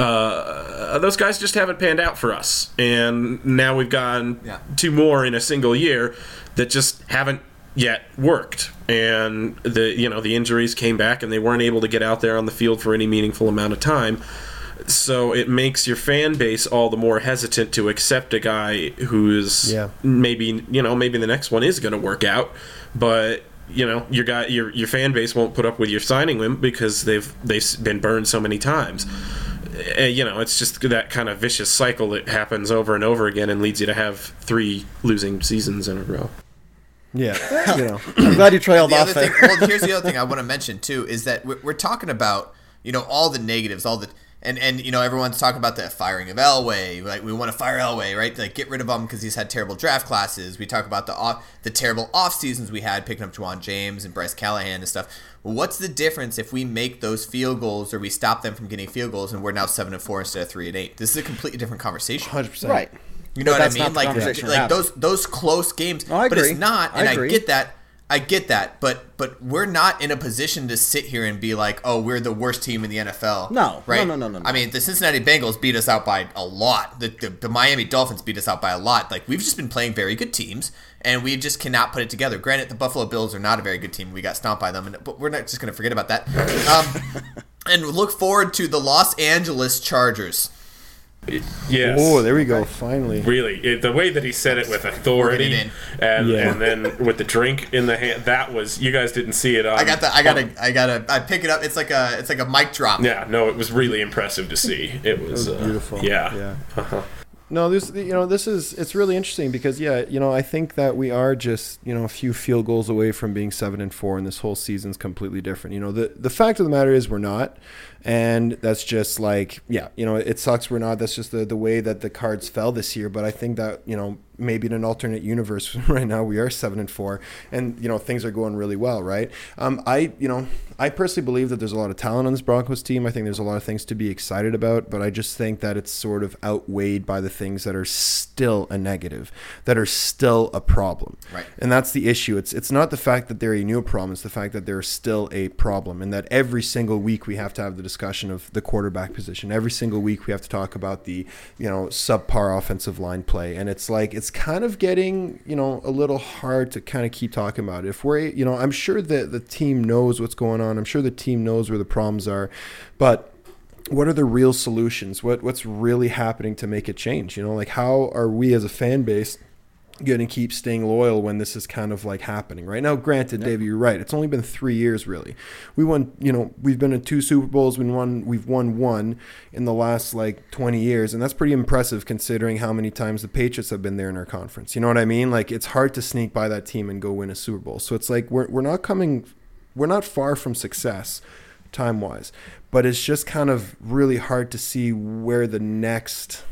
Uh, those guys just haven't panned out for us, and now we've gone Yeah. two more in a single year that just haven't yet worked and the you know the injuries came back and they weren't able to get out there on the field for any meaningful amount of time so it makes your fan base all the more hesitant to accept a guy who's Yeah. maybe you know maybe the next one is going to work out but you know your guy your your fan base won't put up with your signing him because they've they've been burned so many times uh, you know, it's just that kind of vicious cycle that happens over and over again and leads you to have three losing seasons in a row. Yeah, you know. I'm glad you trailed the off other there. thing, well, here's the other thing I want to mention too is that we're, we're talking about you know all the negatives, all the and and you know everyone's talking about the firing of Elway, like we want to fire Elway, right? Like get rid of him because he's had terrible draft classes. We talk about the off, the terrible off seasons we had picking up Ja'Wuan James and Bryce Callahan and stuff. Well, what's the difference if we make those field goals or we stop them from getting field goals and we're now seven and four instead of three and eight? This is a completely different conversation. Hundred percent. Right. You know But what I mean? Like, like having. those those close games. No, I but it's not, and I, agree. get that. I get that, but but we're not in a position to sit here and be like, oh, we're the worst team in the NFL. No. right? No, no, no, no, no. I mean, the Cincinnati Bengals beat us out by a lot. The, the the Miami Dolphins beat us out by a lot. Like we've just been playing very good teams, and we just cannot put it together. Granted, the Buffalo Bills are not a very good team. We got stomped by them, and, but we're not just going to forget about that. Um, and look forward to the Los Angeles Chargers. Yes. Oh, there we go. Finally. Really, it, the way that he said it with authority, Working and Yeah. and then with the drink in the hand, that was you guys didn't see it. On, I got the I gotta I got a. I I pick it up. It's like a it's like a mic drop. Yeah, no, it was really impressive to see. It was, was uh, beautiful. Yeah, Yeah. Uh-huh. No, this you know this is it's really interesting because yeah you know I think that we are just you know a few field goals away from being seven and four and this whole season's completely different. You know the the fact of the matter is we're not, and that's just like yeah you know it sucks we're not. That's just the the way that the cards fell this year. But I think that you know maybe in an alternate universe right now we are seven and four and you know things are going really well right. Um, I you know I personally believe that there's a lot of talent on this Broncos team. I think there's a lot of things to be excited about, but I just think that it's sort of outweighed by the things that are still a negative, that are still a problem. Right. And that's the issue. It's it's not the fact that they're a new problem, it's the fact that they're still a problem and that every single week we have to have the discussion of the quarterback position. Every single week we have to talk about the, you know, subpar offensive line play. And it's like it's kind of getting, you know, a little hard to kind of keep talking about it. If we're, you know, I'm sure that the team knows what's going on. I'm sure the team knows where the problems are, but what are the real solutions? What what's really happening to make it change? You know, like how are we as a fan base going to keep staying loyal when this is kind of like happening right now? Granted, David, you're right. It's only been three years, really. We won, you know, we've been in two Super Bowls. We won, we've won one in the last like 20 years, and that's pretty impressive considering how many times the Patriots have been there in our conference. You know what I mean? Like it's hard to sneak by that team and go win a Super Bowl. So it's like we're we're not coming, we're not far from success time wise, but it's just kind of really hard to see where the next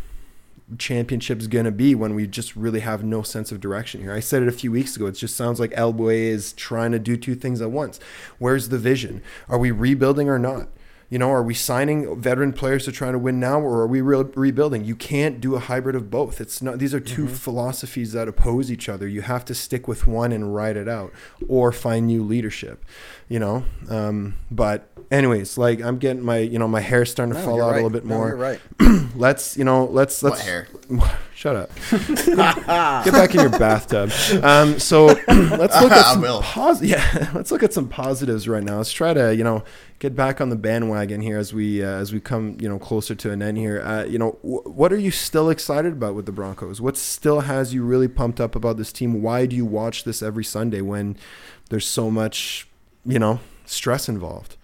championship's going to be when we just really have no sense of direction here. I said it a few weeks ago. It just sounds like Elway is trying to do two things at once. Where's the vision? Are we rebuilding or not? You know, are we signing veteran players to try to win now, or are we re- rebuilding? You can't do a hybrid of both. It's not; these are 2 mm-hmm. philosophies that oppose each other. You have to stick with one and ride it out, or find new leadership. You know, um, but anyways, like I'm getting my, you know, my hair's starting to No, fall out right. a little bit No, more. you're right. let's you know let's let's What hair? shut up. Get back in your bathtub. Um, so let's look at some pos- yeah let's look at some positives right now. Let's try to you know get back on the bandwagon here as we uh, as we come you know closer to an end here. Uh, you know wh- what are you still excited about with the broncos? What still has you really pumped up about this team? Why do you watch this every sunday when there's so much you know stress involved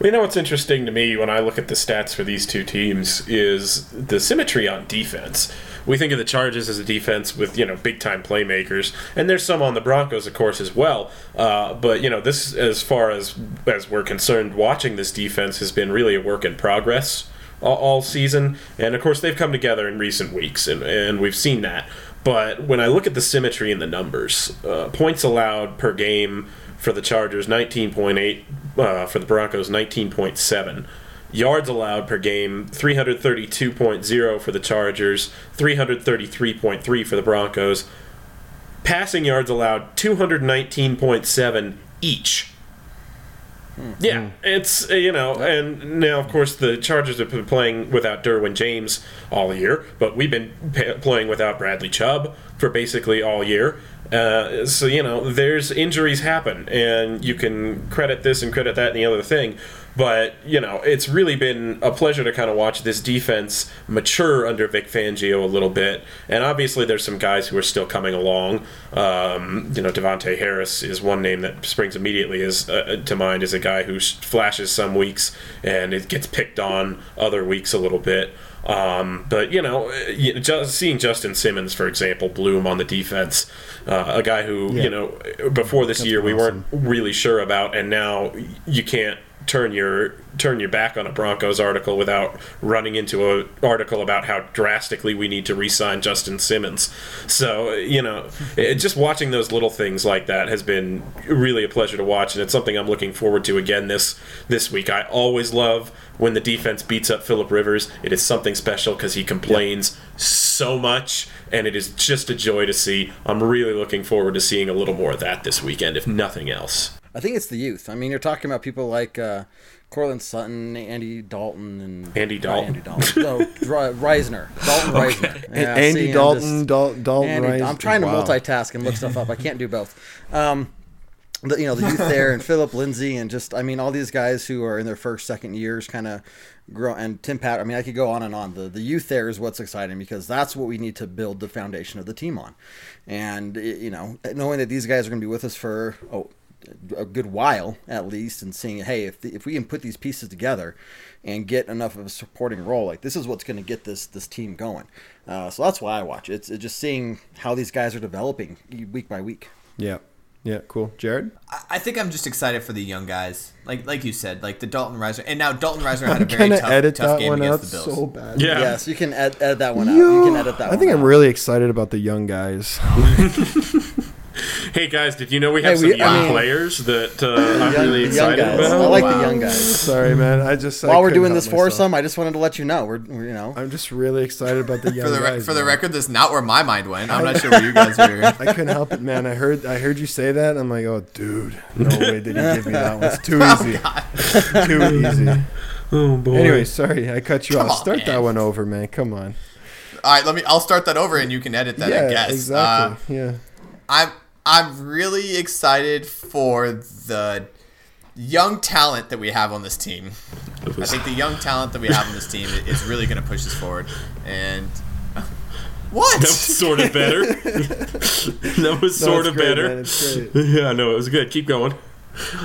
you know what's interesting to me when I look at the stats for these two teams is the symmetry on defense. We think of the Chargers as a defense with you know big time playmakers, and there's some on the Broncos, of course, as well. Uh, but you know this, as far as as we're concerned, watching this defense has been really a work in progress all, all season, and of course they've come together in recent weeks, and and we've seen that. But when I look at the symmetry in the numbers, uh, points allowed per game for the Chargers, 19.8. Uh, for the Broncos, 19.7. Yards allowed per game, 332.0 for the Chargers, 333.3 for the Broncos. Passing yards allowed, 219.7 each. Yeah, it's uh, you know, and now of course the Chargers have been playing without Derwin James all year, but we've been pa- playing without Bradley Chubb for basically all year. Uh, so you know, there's injuries happen, and you can credit this and credit that and the other thing, But you know, it's really been a pleasure to kind of watch this defense mature under Vic Fangio a little bit. And obviously, there's some guys who are still coming along. Um, you know, Davontae Harris is one name that springs immediately as uh, to mind as a guy who flashes some weeks and it gets picked on other weeks a little bit. Um, but you know, just seeing Justin Simmons, for example, bloom on the defense, uh, a guy who Yeah. you know before this That's year we weren't really sure about, and now you can't turn your turn your back on a Broncos article without running into a article about how drastically we need to re-sign Justin Simmons. So you know, it, just watching those little things like that has been really a pleasure to watch, and it's something I'm looking forward to again this this week. I always love when the defense beats up Philip Rivers. It is something special because he complains so much, and it is just a joy to see. I'm really looking forward to seeing a little more of that this weekend, if nothing else. I think it's the youth. I mean, you're talking about people like uh, Courtland Sutton, Andy Dalton, and Andy Dalton. Andy Dalton. no, Risner. Dalton Risner. Yeah, Andy see, I'm Dalton, just- Dal- Dalton Andy- Rice. I'm trying to Wow. multitask and look stuff up. I can't do both. Um, the, you know the youth there and Phillip Lindsay and just I mean all these guys who are in their first second years kind of grow and Tim Pat I mean I could go on and on the the youth there is what's exciting because that's what we need to build the foundation of the team on and it- you know knowing that these guys are going to be with us for oh a good while at least and seeing hey if the, if we can put these pieces together and get enough of a supporting role like this is what's going to get this this team going uh, so that's why I watch it's, it's just seeing how these guys are developing week by week Yeah. Yeah, cool. Jared? I- I think I'm just excited for the young guys, like like you said, like the Dalton Risner, and now Dalton Risner had a I'm very tough, edit tough that game one out against the Bills. so bad. Yeah. Yes, you can ed- edit that one out. You can edit that I one think I'm out. really excited about the young guys. Hey guys, did you know we have Hey, some we- young I mean- players that uh, I'm young, really the young excited guys. about? I like Wow. the young guys. Sorry, man. I just I While we're doing this myself. foursome, I just wanted to let you know we're, we're you know I'm just really excited about the young For the re- guys. for the man. record, that's not where my mind went. I'm not sure where you guys were. I couldn't help it, man. I heard I heard you say that. I'm like, oh, dude, no way did he give me that one. It's too easy, too easy. Oh boy. Anyway, sorry, I cut you Come off. on, Start man. that one over, man. Come on. All right, let me. I'll start that over, and you can edit that. yeah, I guess. Uh, exactly. yeah. I'm I'm really excited for the young talent that we have on this team. I think the young talent that we have on this team is really going to push us forward. And what? that was sort of better. that was No, sort it's of great, better. man. It's great. Yeah, no, it was good. Keep going.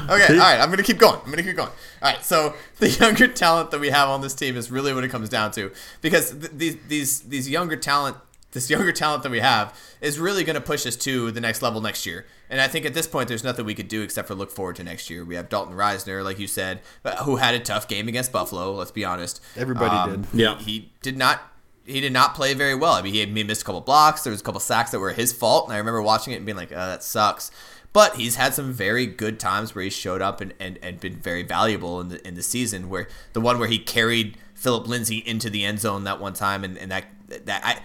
Okay, all right. I'm gonna keep going. I'm gonna keep going. All right. So the younger talent that we have on this team is really what it comes down to, because th- these these these younger talent, this younger talent that we have, is really gonna push us to the next level next year. And I think at this point, there's nothing we could do except for look forward to next year. We have Dalton Risner, like you said, uh, who had a tough game against Buffalo. Let's be honest. Everybody did. he- Yeah. He, did not. He did not play very well. I mean, he, had, he missed a couple blocks. There was a couple sacks that were his fault, and I remember watching it and being like, "Oh, that sucks." But he's had some very good times where he showed up and, and, and been very valuable in the in the season. Where the one where he carried Phillip Lindsay into the end zone that one time, and, and that that I,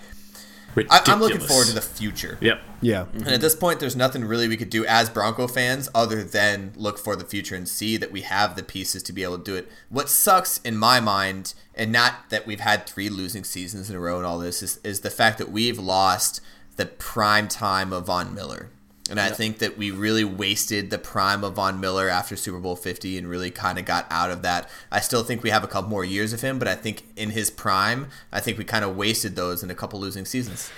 I I'm looking forward to the future. Yep. Yeah. And at this point, there's nothing really we could do as Bronco fans other than look for the future and see that we have the pieces to be able to do it. What sucks in my mind, and not that we've had three losing seasons in a row and all this, is, is the fact that we've lost the prime time of Von Miller. And I think that we really wasted the prime of Von Miller after Super Bowl 50 and really kind of got out of that. I still think we have a couple more years of him, but I think in his prime, I think we kind of wasted those in a couple losing seasons.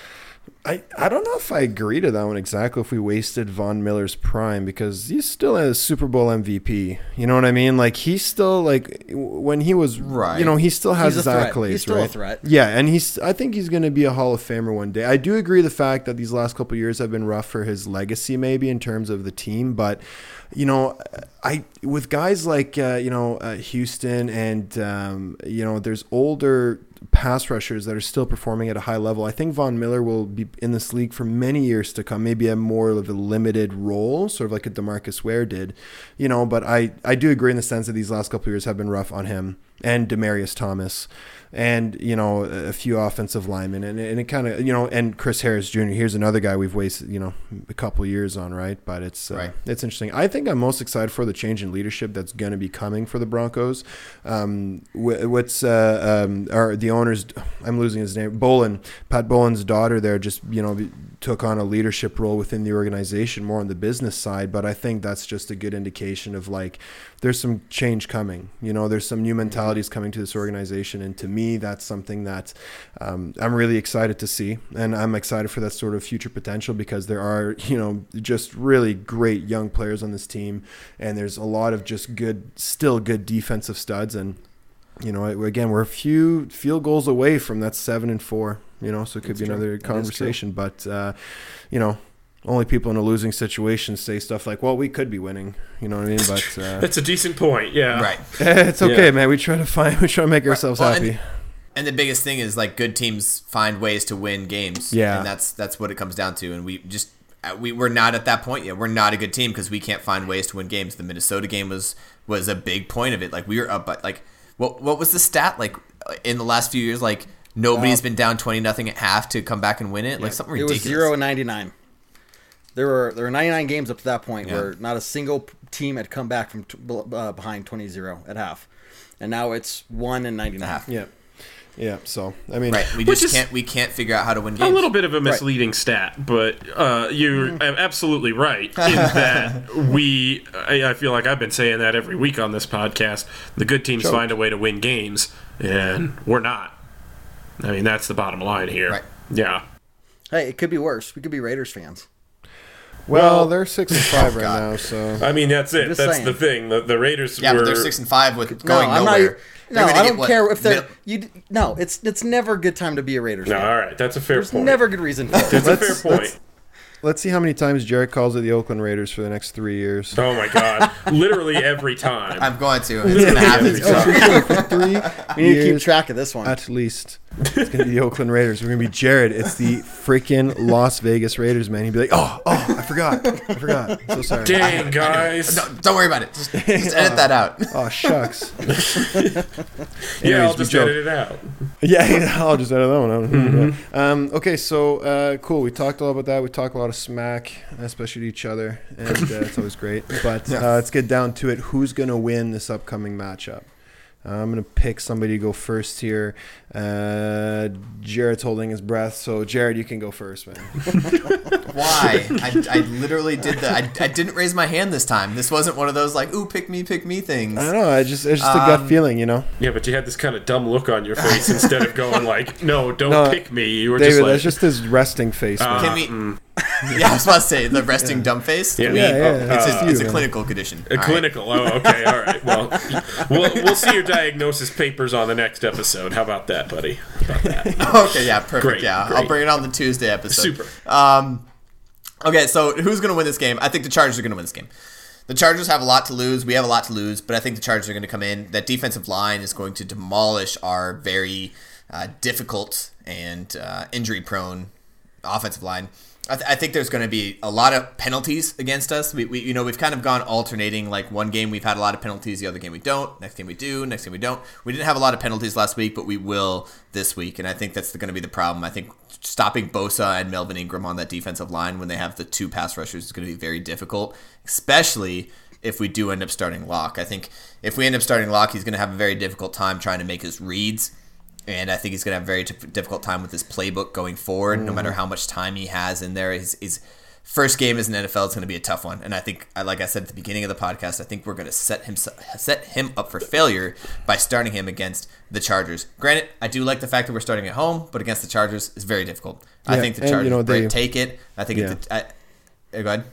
I, I don't know if I agree to that one exactly if we wasted Von Miller's prime because he's still a Super Bowl MVP. You know what I mean? Like he's still like when he was Right. You know he still has He's his accolades. He's still a threat. Yeah, and he's I think he's going to be a Hall of Famer one day. I do agree the fact that these last couple years have been rough for his legacy maybe in terms of the team, but you know I with guys like uh, you know uh, Houston and um, you know there's older pass rushers that are still performing at a high level. I think Von Miller will be in this league for many years to come. Maybe a more of a limited role, sort of like a DeMarcus Ware did, you know. But I I do agree in the sense that these last couple years have been rough on him and Demaryius Thomas. And you know a few offensive linemen, and, and it kind of you know, and Chris Harris Jr. Here's another guy we've wasted you know a couple years on, right? But it's uh, Right. it's interesting. I think I'm most excited for the change in leadership that's going to be coming for the Broncos. Um, what's uh, um, are the owners I'm losing his name. Bowlen, Pat Bowlen's daughter there just, you know, took on a leadership role within the organization more on the business side. But I think that's just a good indication of like, there's some change coming. You know, there's some new mentalities coming to this organization. And to me, that's something that um, I'm really excited to see. And I'm excited for that sort of future potential because there are, you know, just really great young players on this team. And there's a lot of just good, still good defensive studs. And, you know, again, we're a few field goals away from that seven and four. You know, so it could That's be true. another conversation. But uh, you know, only people in a losing situation say stuff like, "Well, we could be winning." You know what I mean? But uh, That's a decent point. Yeah. Right. it's okay, Yeah. man. We try to find, we try to make ourselves Well, happy. and, and the biggest thing is like good teams find ways to win games. Yeah. and that's that's what it comes down to. And we just uh, we we're not at that point yet. We're not a good team because we can't find ways to win games. The Minnesota game was was a big point of it. Like we were up, but like what what was the stat like in the last few years? Like nobody's been down twenty nothing at half to come back and win it. Like something ridiculous. It was zero and ninety nine. There were there were ninety nine games up to that point Yeah. where not a single team had come back from t- uh, behind 20-0 at half, and now it's one and ninety nine. half. yeah, yeah. So I mean, Right, we just is- can't we can't figure out how to win games. A little bit of a misleading stat, but uh, you're Mm-hmm. absolutely right in that we. I, I feel like I've been saying that every week on this podcast. The good teams Choked. find a way to win games, and we're not. I mean, that's the bottom line here. Right. Yeah. Hey, it could be worse. We could be Raiders fans. Well, Well- they're six and oh, five right God. now. So I mean, that's it. That's saying. the thing. The, the Raiders Yeah, were. but they're six and five with going I'm nowhere. not. No, I don't what, care if they're mid- you. No, it's it's never a good time to be a Raiders fan. No, fan. all right. That's a fair There's point. never a good reason. For it. That's a fair point. Let's- let's see how many times Jared calls it the Oakland Raiders for the next three years. Oh my god! Literally every time. I'm going to. It's gonna happen. every Oh, time. for sure, for three We need to keep years track of this one. at least. It's gonna be the Oakland Raiders. We're gonna be Jared. It's the freaking Las Vegas Raiders, man. He'd be like, "Oh, oh, I forgot, I forgot. So sorry." Dang guys. No, don't worry about it. Just, just edit that out. Oh shucks. yeah, Anyways, I'll we just joke. edit it out. Yeah, I'll just edit that one out. Yeah. Um, okay, so uh, cool. We talked a lot about that. We talked a lot of smack, especially to each other, and uh, it's always great. But uh, let's get down to it. Who's gonna win this upcoming matchup? Uh, I'm gonna pick somebody to go first here. Uh, Jared's holding his breath, so Jared, you can go first, man. Why? I, I literally did that. I, I didn't raise my hand this time. This wasn't one of those like, ooh, pick me, pick me things. I don't know. I just it's just a gut Um, feeling, you know. Yeah, but you had this kind of dumb look on your face instead of going like, "No, don't No, pick me." You were David, just like, that's just his resting face. Uh, man. Can we? mm. Yeah, I was about to say the resting dumb face. Yeah. We- Yeah, yeah, It's, it's a, you, it's a clinical condition. A All right. clinical. Oh, okay. All right. Well, we'll we'll see your diagnosis papers on the next episode. How about that, buddy? About that? Okay, yeah, perfect. Great, yeah, I'll bring it on the Tuesday episode. Super. Um, okay, so who's going to win this game? I think the Chargers are going to win this game. The Chargers have a lot to lose. We have a lot to lose, but I think the Chargers are going to come in. That defensive line is going to demolish our very uh, difficult and uh, injury-prone offensive line. I, th- I think there's going to be a lot of penalties against us. We, we, you know, we've kind of gone alternating. Like one game we've had a lot of penalties, the other game we don't. Next game we do. Next game we don't. We didn't have a lot of penalties last week, but we will this week, and I think that's going to be the problem. I think stopping Bosa and Melvin Ingram on that defensive line when they have the two pass rushers is going to be very difficult, especially if we do end up starting Lock. I think if we end up starting Lock, he's going to have a very difficult time trying to make his reads. And I think he's going to have a very dif- difficult time with his playbook going forward, no matter how much time he has in there. His, his first game as an NFL is going to be a tough one. And I think, like I said at the beginning of the podcast, I think we're going to set him set him up for failure by starting him against the Chargers. Granted, I do like the fact that we're starting at home, but against the Chargers is very difficult. I think the and, you Chargers know, they- take it. I think Yeah. it's a, I, yeah, go ahead.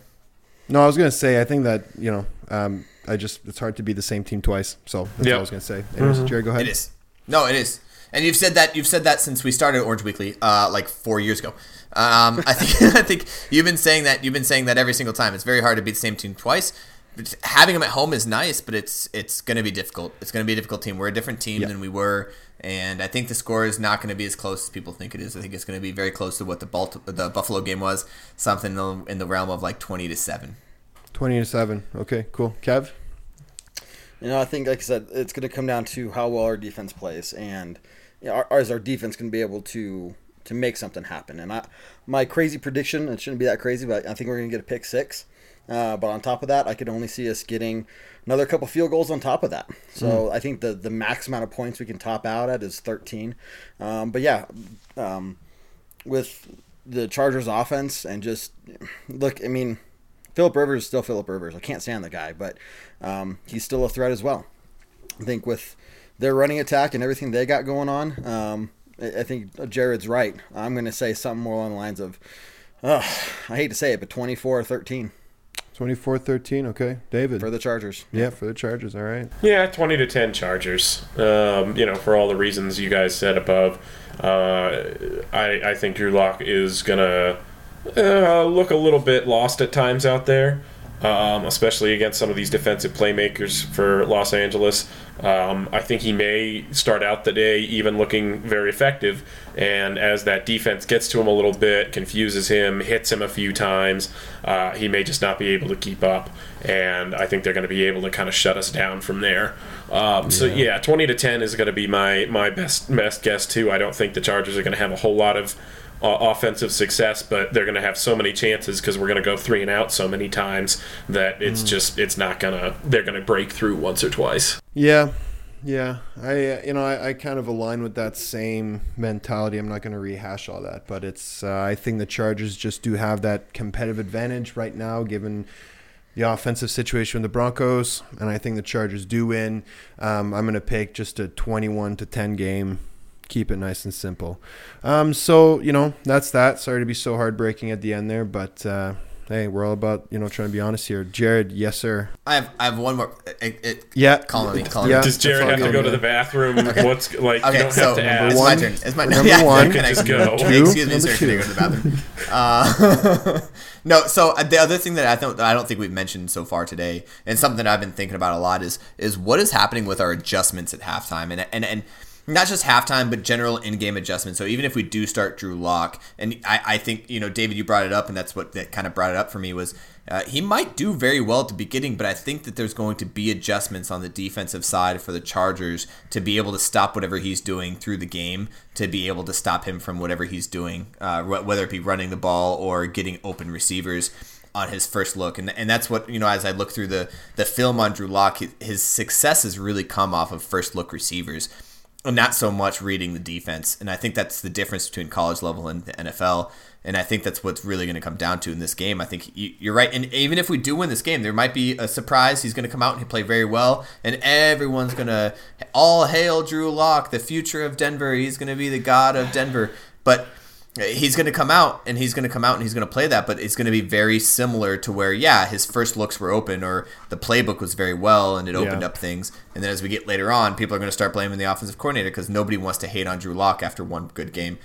No, I was gonna say I think that you know um, I just it's hard to be the same team twice. So that's Yep. all I was gonna say. Anyways, Jared, go ahead. It is. No, it is. And you've said that you've said that since we started Orange Weekly, uh, like four years ago. Um, I think I think you've been saying that you've been saying that every single time. It's very hard to beat the same team twice. But having them at home is nice, but it's it's going to be difficult. It's going to be a difficult team. We're a different team Yeah. than we were, and I think the score is not going to be as close as people think it is. I think it's going to be very close to what the Balt- the Buffalo game was, something in the- in the realm of like twenty to seven. Twenty to seven. Okay, cool. Kev. You know, I think, like I said, it's going to come down to how well our defense plays, and you know, our, is our defense going to be able to to make something happen? And I, my crazy prediction, it shouldn't be that crazy, but I think we're going to get a pick six. Uh, but on top of that, I could only see us getting another couple field goals on top of that. So I think the the max amount of points we can top out at is 13. Um, but yeah, um, with the Chargers offense and just look, I mean, Philip Rivers is still Philip Rivers. I can't stand the guy, but um, he's still a threat as well. I think with their running attack and everything they got going on, um, I I think Jared's right. I'm going to say something more along the lines of, uh, I hate to say it, but 24 or 13 24-13, okay. David. for the Chargers. yeah, for the Chargers, all right. Yeah, 20 to 10 Chargers. Um, you know, for all the reasons you guys said above, uh, I, I think Drew Lock is going to uh, look a little bit lost at times out there, um, especially against some of these defensive playmakers for Los Angeles. Um, I think he may start out the day even looking very effective, and as that defense gets to him a little bit, confuses him, hits him a few times, uh, he may just not be able to keep up. And I think they're going to be able to kind of shut us down from there. Um, So yeah, twenty to ten is going to be my my best best guess too. I don't think the Chargers are going to have a whole lot of uh, offensive success, but they're going to have so many chances because we're going to go three and out so many times that it's just it's not gonna they're going to break through once or twice. Yeah, yeah. I uh, you know I, I kind of align with that same mentality. I'm not going to rehash all that, but it's uh, I think the Chargers just do have that competitive advantage right now, given the offensive situation with the Broncos, and I think the Chargers do win. Um, I'm going to pick just a 21 to 10 game. Keep it nice and simple. Um, so you know that's that. Sorry to be so heartbreaking at the end there, but uh, hey, we're all about you know trying to be honest here. Jared, yes sir. I have I have one more. It, it, Yeah. Call me. Call Yeah. me. Does Jared all have to go to the bathroom? What's like? you Okay, don't so have to ask. it's my turn. It's my Number yeah, one. you can Just go. Two. Excuse me, Number sir. Can I go to the bathroom? Uh, no. So uh, the other thing that I don't I don't think we've mentioned so far today, and something I've been thinking about a lot is is what is happening with our adjustments at halftime, and and and. Not just halftime, but general in-game adjustments. So even if we do start Drew Lock, and I, I think you know, David, you brought it up, and that's what that kind of brought it up for me was uh, he might do very well at the beginning, but I think that there's going to be adjustments on the defensive side for the Chargers to be able to stop whatever he's doing through the game, to be able to stop him from whatever he's doing, uh, wh- whether it be running the ball or getting open receivers on his first look. And, and that's what, you know, as I look through the, the film on Drew Lock, his success has really come off of first look receivers not so much reading the defense. And I think that's the difference between college level and the NFL. And I think that's what's really going to come down to in this game. I think you- you're right. And even if we do win this game, there might be a surprise. He's going to come out and play very well, and everyone's going to all hail Drew Lock, the future of Denver. He's going to be the god of Denver. But he's going to come out and he's going to come out and he's going to play that but it's going to be very similar to where yeah his first looks were open or the playbook was very well and it opened Yeah. up things and then as we get later on people are going to start blaming the offensive coordinator because nobody wants to hate on drew Lock after one good game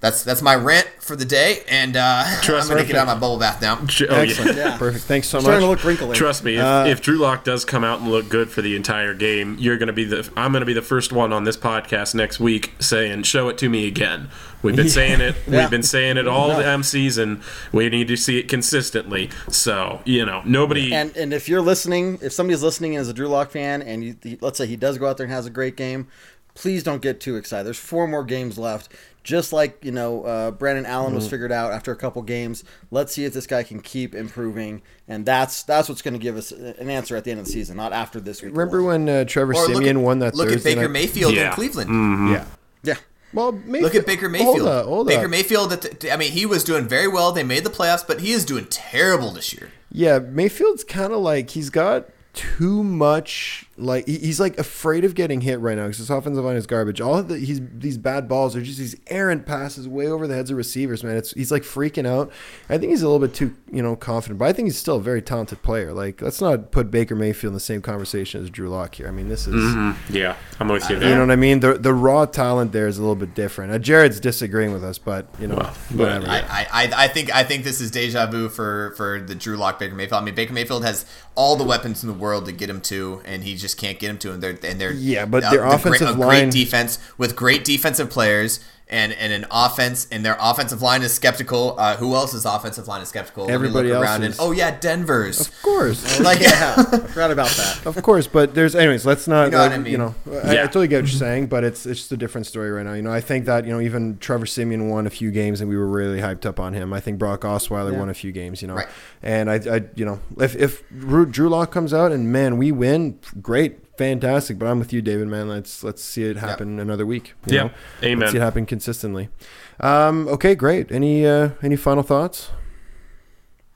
that's that's my rant for the day and uh, i'm Trust going to me. get out of my bubble bath now Oh, yeah. Excellent. Yeah. Perfect. Thanks so much. Starting to look wrinkly. Trust me, if, Uh, if Drew Lock does come out and look good for the entire game, you're going to be the. I'm going to be the first one on this podcast next week saying, "Show it to me again." We've been saying it. Yeah. We've been saying it all Yeah. damn season. We need to see it consistently. So you know, nobody. And and if you're listening, if somebody's listening and is a Drew Lock fan, and you, let's say he does go out there and has a great game, please don't get too excited. There's four more games left. Just like you know, uh, Brandon Allen Mm. was figured out after a couple games. Let's see if this guy can keep improving, and that's that's what's going to give us an answer at the end of the season, not after this week. Remember when uh, Trevor or Siemian at, won that look at baker night? mayfield Yeah. in cleveland Yeah. Yeah, Well, Mayfield, Look at Baker Mayfield. Hold up, hold Baker. Mayfield. At the, I mean, he was doing very well. They made the playoffs, but he is doing terrible this year. Yeah, Mayfield's kind of like he's got too much. Like he's like afraid of getting hit right now because his offensive line is garbage. All of the he's these bad balls are just these errant passes way over the heads of receivers. Man, it's he's like freaking out. I think he's a little bit too you know confident, but I think he's still a very talented player. Like let's not put Baker Mayfield in the same conversation as Drew Lock here. I mean, this is. Mhm. Yeah, I'm with you You know what I mean? The the raw talent there is a little bit different. Uh, Jared's disagreeing with us, but you know, Well, whatever. but- I, I, I think I think this is deja vu for, for the Drew Lock Baker Mayfield. I mean, Baker Mayfield has all the weapons in the world to get him to, and he just can't get him to. And they're and they're Yeah, but uh, their the great, offensive a line- great defense with great defensive players and and an offense, and their offensive line is skeptical. Uh, who else's offensive line is skeptical? Everybody look around else's. and oh yeah, Denver's. Of course. Like yeah, I forgot about that. Of course, but there's anyways. Let's not. You know uh, what I mean. You know, I, I totally get what you're saying, but it's it's just a different story right now. You know, I think that you know even Trevor Siemian won a few games, and we were really hyped up on him. I think Brock Osweiler Yeah. won a few games. You know, Right. and I, I, you know, if if Drew Drew Lock comes out and man, we win, great, fantastic. But I'm with you, David. Man, let's let's see it happen another week. you Yeah. know? Amen. Let's see it happen consistently. Um, okay, great. Any uh, any final thoughts?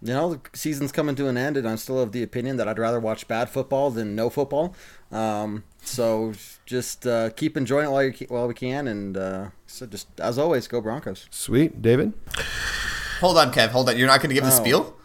You know, the season's coming to an end, and I'm still of the opinion that I'd rather watch bad football than no football. Um, so just uh, keep enjoying it while, you, while we can, and uh, so just as always, go Broncos. Sweet, David. Hold on, Kev. Hold on. You're not going to give the Oh. spiel.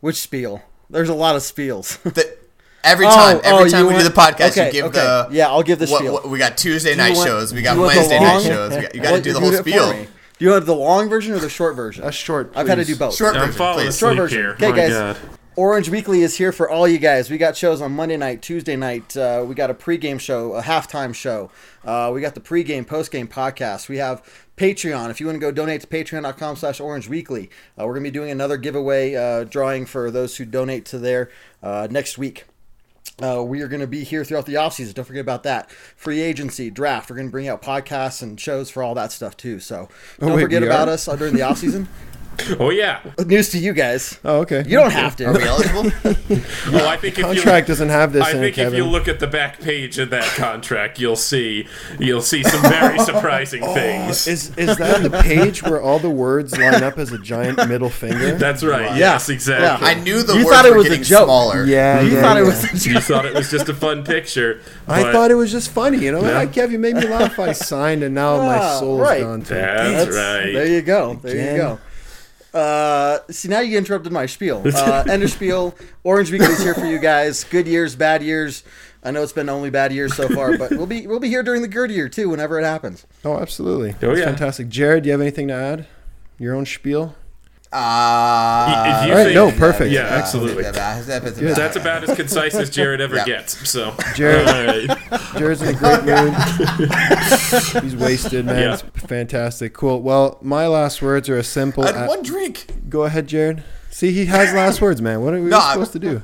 Which spiel? There's a lot of spiels. The, every Oh, time, every oh, time you we do the podcast, okay, you give okay. the Yeah, I'll give the what- spiel. what- we got Tuesday night want- shows. We got you want the Wednesday night shows. We got, you got to do the whole it spiel. Do you want the long version or the short version? A short. I've had to do both. Short I'm version, please. Short version. here. Okay, My guys. God. Orange Weekly is here for all you guys. We got shows on Monday night, Tuesday night. Uh, we got a pregame show, a halftime show. Uh, we got the pregame, postgame podcast. We have Patreon. If you want to go donate to patreon.com slash orange weekly, uh, we're going to be doing another giveaway uh, drawing for those who donate to there uh, next week. Uh, we are going to be here throughout the offseason. Don't forget about that. Free agency, draft. We're going to bring out podcasts and shows for all that stuff too. So don't wait, forget about are? us during the offseason. Oh yeah. News to you guys. Oh, okay. You don't have to. Are we eligible? Oh, I think if Contract you, doesn't have this I in it, think if Kevin. you look at the back page of that contract, you'll see you'll see some very surprising things. Is is that the page where all the words line up as a giant middle finger? That's right. Yeah. Yes, exactly. I knew the You words thought it were was a joke. smaller. yeah, You yeah, thought it was a joke. You thought it was just a fun picture. I thought it was just funny, you know. Yeah. Yeah. Kev, you made me laugh. I signed, and now my Ah, soul's right. gone. Too. That's, right. There you go. There Again. you go. Uh, see, now you interrupted my spiel. Uh, end of spiel. Orange Weekly is here for you guys. Good years, bad years. I know it's been only bad years so far, but we'll be we'll be here during the good year too, whenever it happens. Oh, absolutely. Oh, That's yeah. fantastic. Jared, do you have anything to add? Your own spiel? Uh, If you All right, think- no, perfect. Yeah, absolutely. Good. That's about as concise as Jared ever Yeah. gets. So, Jared- all right. Jared's in a great mood. He's wasted, man. Yeah. It's fantastic. Cool. Well, my last words are a simple. I had a- one drink. Go ahead, Jared. See, he has last words, man. What are we No, I- supposed to do?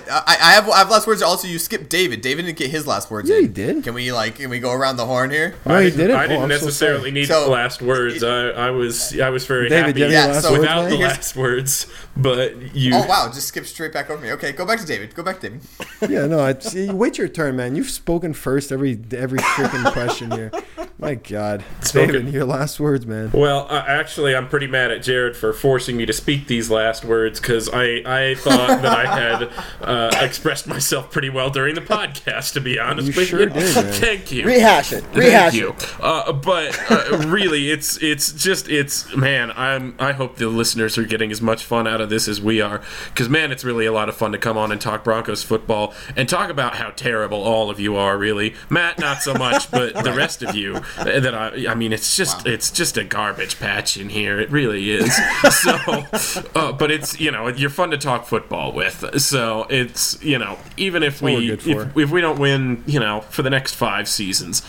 I, I, I have I have last words. Also, you skipped David. David didn't get his last words. Yeah, in. he did. Can we like can we go around the horn here? No, I he didn't, didn't. I Oh, didn't I'm so necessarily sorry. need So- the last words. I, I was I was very David, happy do you have any Yeah, so- without man? the Here's- last words. But you, Oh wow, just skip straight back over me. Okay, go back to David. Go back to David. Yeah, no, it's, you wait your turn, man. You've spoken first every every freaking question here. My God, Spoken. David, your last words, man. Well, uh, actually, I'm pretty mad at Jared for forcing me to speak these last words because I, I thought that I had uh, expressed myself pretty well during the podcast. To be honest You with sure you, did, man. thank you. Rehash it. Rehash Thank you. Uh, but uh, really, it's it's just it's man. I'm I hope the listeners are getting as much fun out of this as we are because man, it's really a lot of fun to come on and talk Broncos football and talk about how terrible all of you are. Really, Matt, not so much, but the rest of you. uh, That I I mean, it's just it's just a garbage patch in here. It really is. So, uh, but it's you know you're fun to talk football with. So it's you know even if we if, if we don't win, you know, for the next five seasons,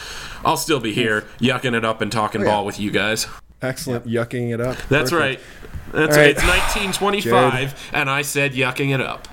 I'll still be here yucking it up and talking Oh, yeah. ball with you guys. Excellent, yucking it up. That's Perfect. right. That's All right. right. It's 1925, and I said yucking it up.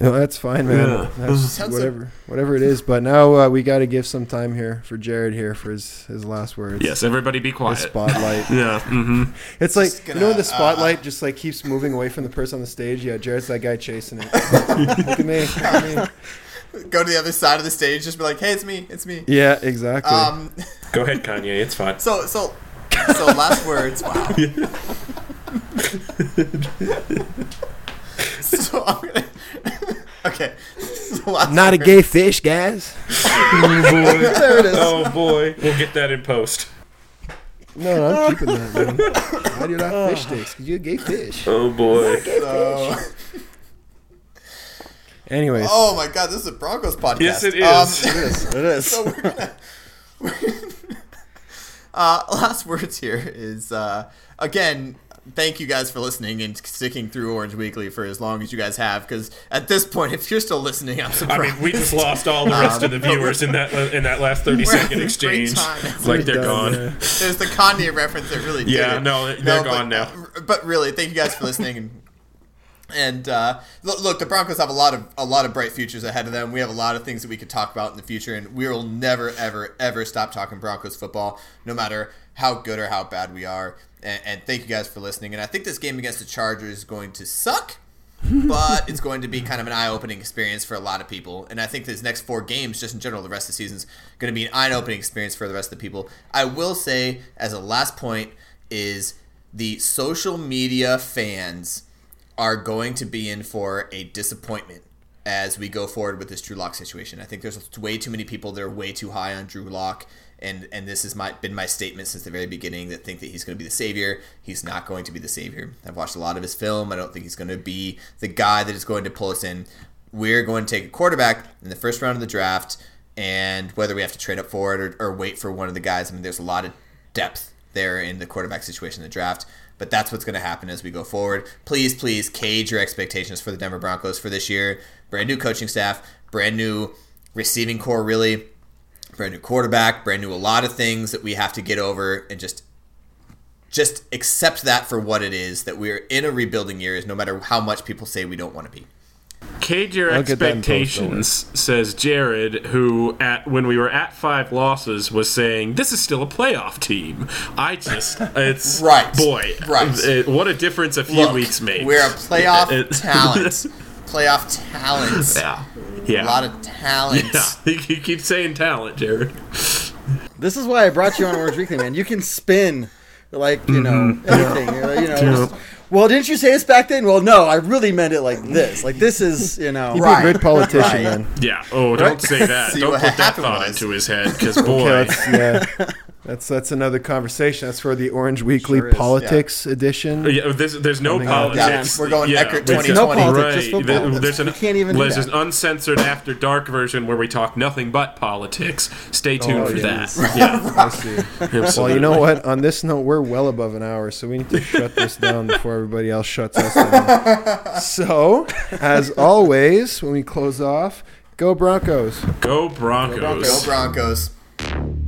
No, that's fine, man. Yeah. That's Sounds whatever, whatever it is. But now uh, we got to give some time here for Jared here for his his last words. Yes, everybody be quiet. The spotlight. Yeah. Mm-hmm. It's like Just you know when the gonna, uh, spotlight just like keeps moving away from the person on the stage. Yeah, Jared's that guy chasing it. Look at me. Look at me. Go to the other side of the stage. Just be like, hey, it's me. It's me. Yeah, exactly. Um. Go ahead, Kanye. It's fine. So so so last words. Wow. so I'm gonna. okay. Not a gay fish, guys. There it is. Oh boy, we'll get that in post. No, no, I'm keeping that, man. Why do you like fish sticks? Because you're a gay fish. Oh boy. So, Anyways, oh my god, this is a Broncos podcast. Yes, it is. Um, It is. It is. so we're gonna. we're- uh, last words here is uh, again thank you guys for listening and sticking through Orange Weekly for as long as you guys have. Because at this point, if you're still listening, I'm surprised. I surprised. mean, we just lost all the rest of the viewers in that uh, in that last thirty We're second having a great exchange. time. Like they're Done, gone. yeah. There's the Kanye reference that really did Yeah, it. no, they're but- gone now. But really, thank you guys for listening and. And uh, look, look, the Broncos have a lot of a lot of bright futures ahead of them. We have a lot of things that we could talk about in the future, and we will never, ever, ever stop talking Broncos football, no matter how good or how bad we are. And, and thank you guys for listening. And I think this game against the Chargers is going to suck, but it's going to be kind of an eye-opening experience for a lot of people. And I think this next four games, just in general, the rest of the season's going to be an eye-opening experience for the rest of the people. I will say, as a last point, is the social media fans are going to be in for a disappointment as we go forward with this Drew Lock situation. I think there's way too many people that are way too high on Drew Lock, and and this has my been my statement since the very beginning that think that he's going to be the savior. He's not going to be the savior. I've watched a lot of his film. I don't think he's going to be the guy that is going to pull us in. We're going to take a quarterback in the first round of the draft, and whether we have to trade up for it or, or wait for one of the guys, I mean, there's a lot of depth there in the quarterback situation in the draft. But that's what's going to happen as we go forward. Please, please cage your expectations for the Denver Broncos for this year. Brand new coaching staff, brand new receiving core, really, brand new quarterback, brand new a lot of things that we have to get over and just just accept that for what it is that we're in a rebuilding year is no matter how much people say we don't want to be. Cage your I'll get that in post, expectations, says Jared, who at when we were at five losses was saying this is still a playoff team. I just it's Right. boy, Right. it- what a difference a few Look, weeks makes. We're a playoff It- talent. Playoff talents. yeah, yeah, A lot of talent. yeah. You keep saying talent, Jared. This is why I brought you on Orange Weekly, man. You can spin like you know anything. uh, You know. just- well, didn't you say this back then? Well, no, I really meant it like this. Like this is you know. He'd Right. be a great politician, Right. man. Yeah. Oh, don't say that. See don't put that thought was- into his head, because boy. Okay, yeah, that's that's another conversation. That's for the Orange Weekly Sure is, politics edition. Uh, yeah, there's, there's no politics. Yeah, we're going yeah, Eckert 2020. No politics, right. just There's an, You can't even there's an uncensored after dark version where we talk nothing but politics. Stay oh, tuned Oh, for yes. that. Yeah, I see. absolutely. Well, you know what? On this note, we're well above an hour, so we need to shut this down before everybody else shuts us down. So, as always, when we close off, go Broncos. Go Broncos. Go Broncos. Orange man.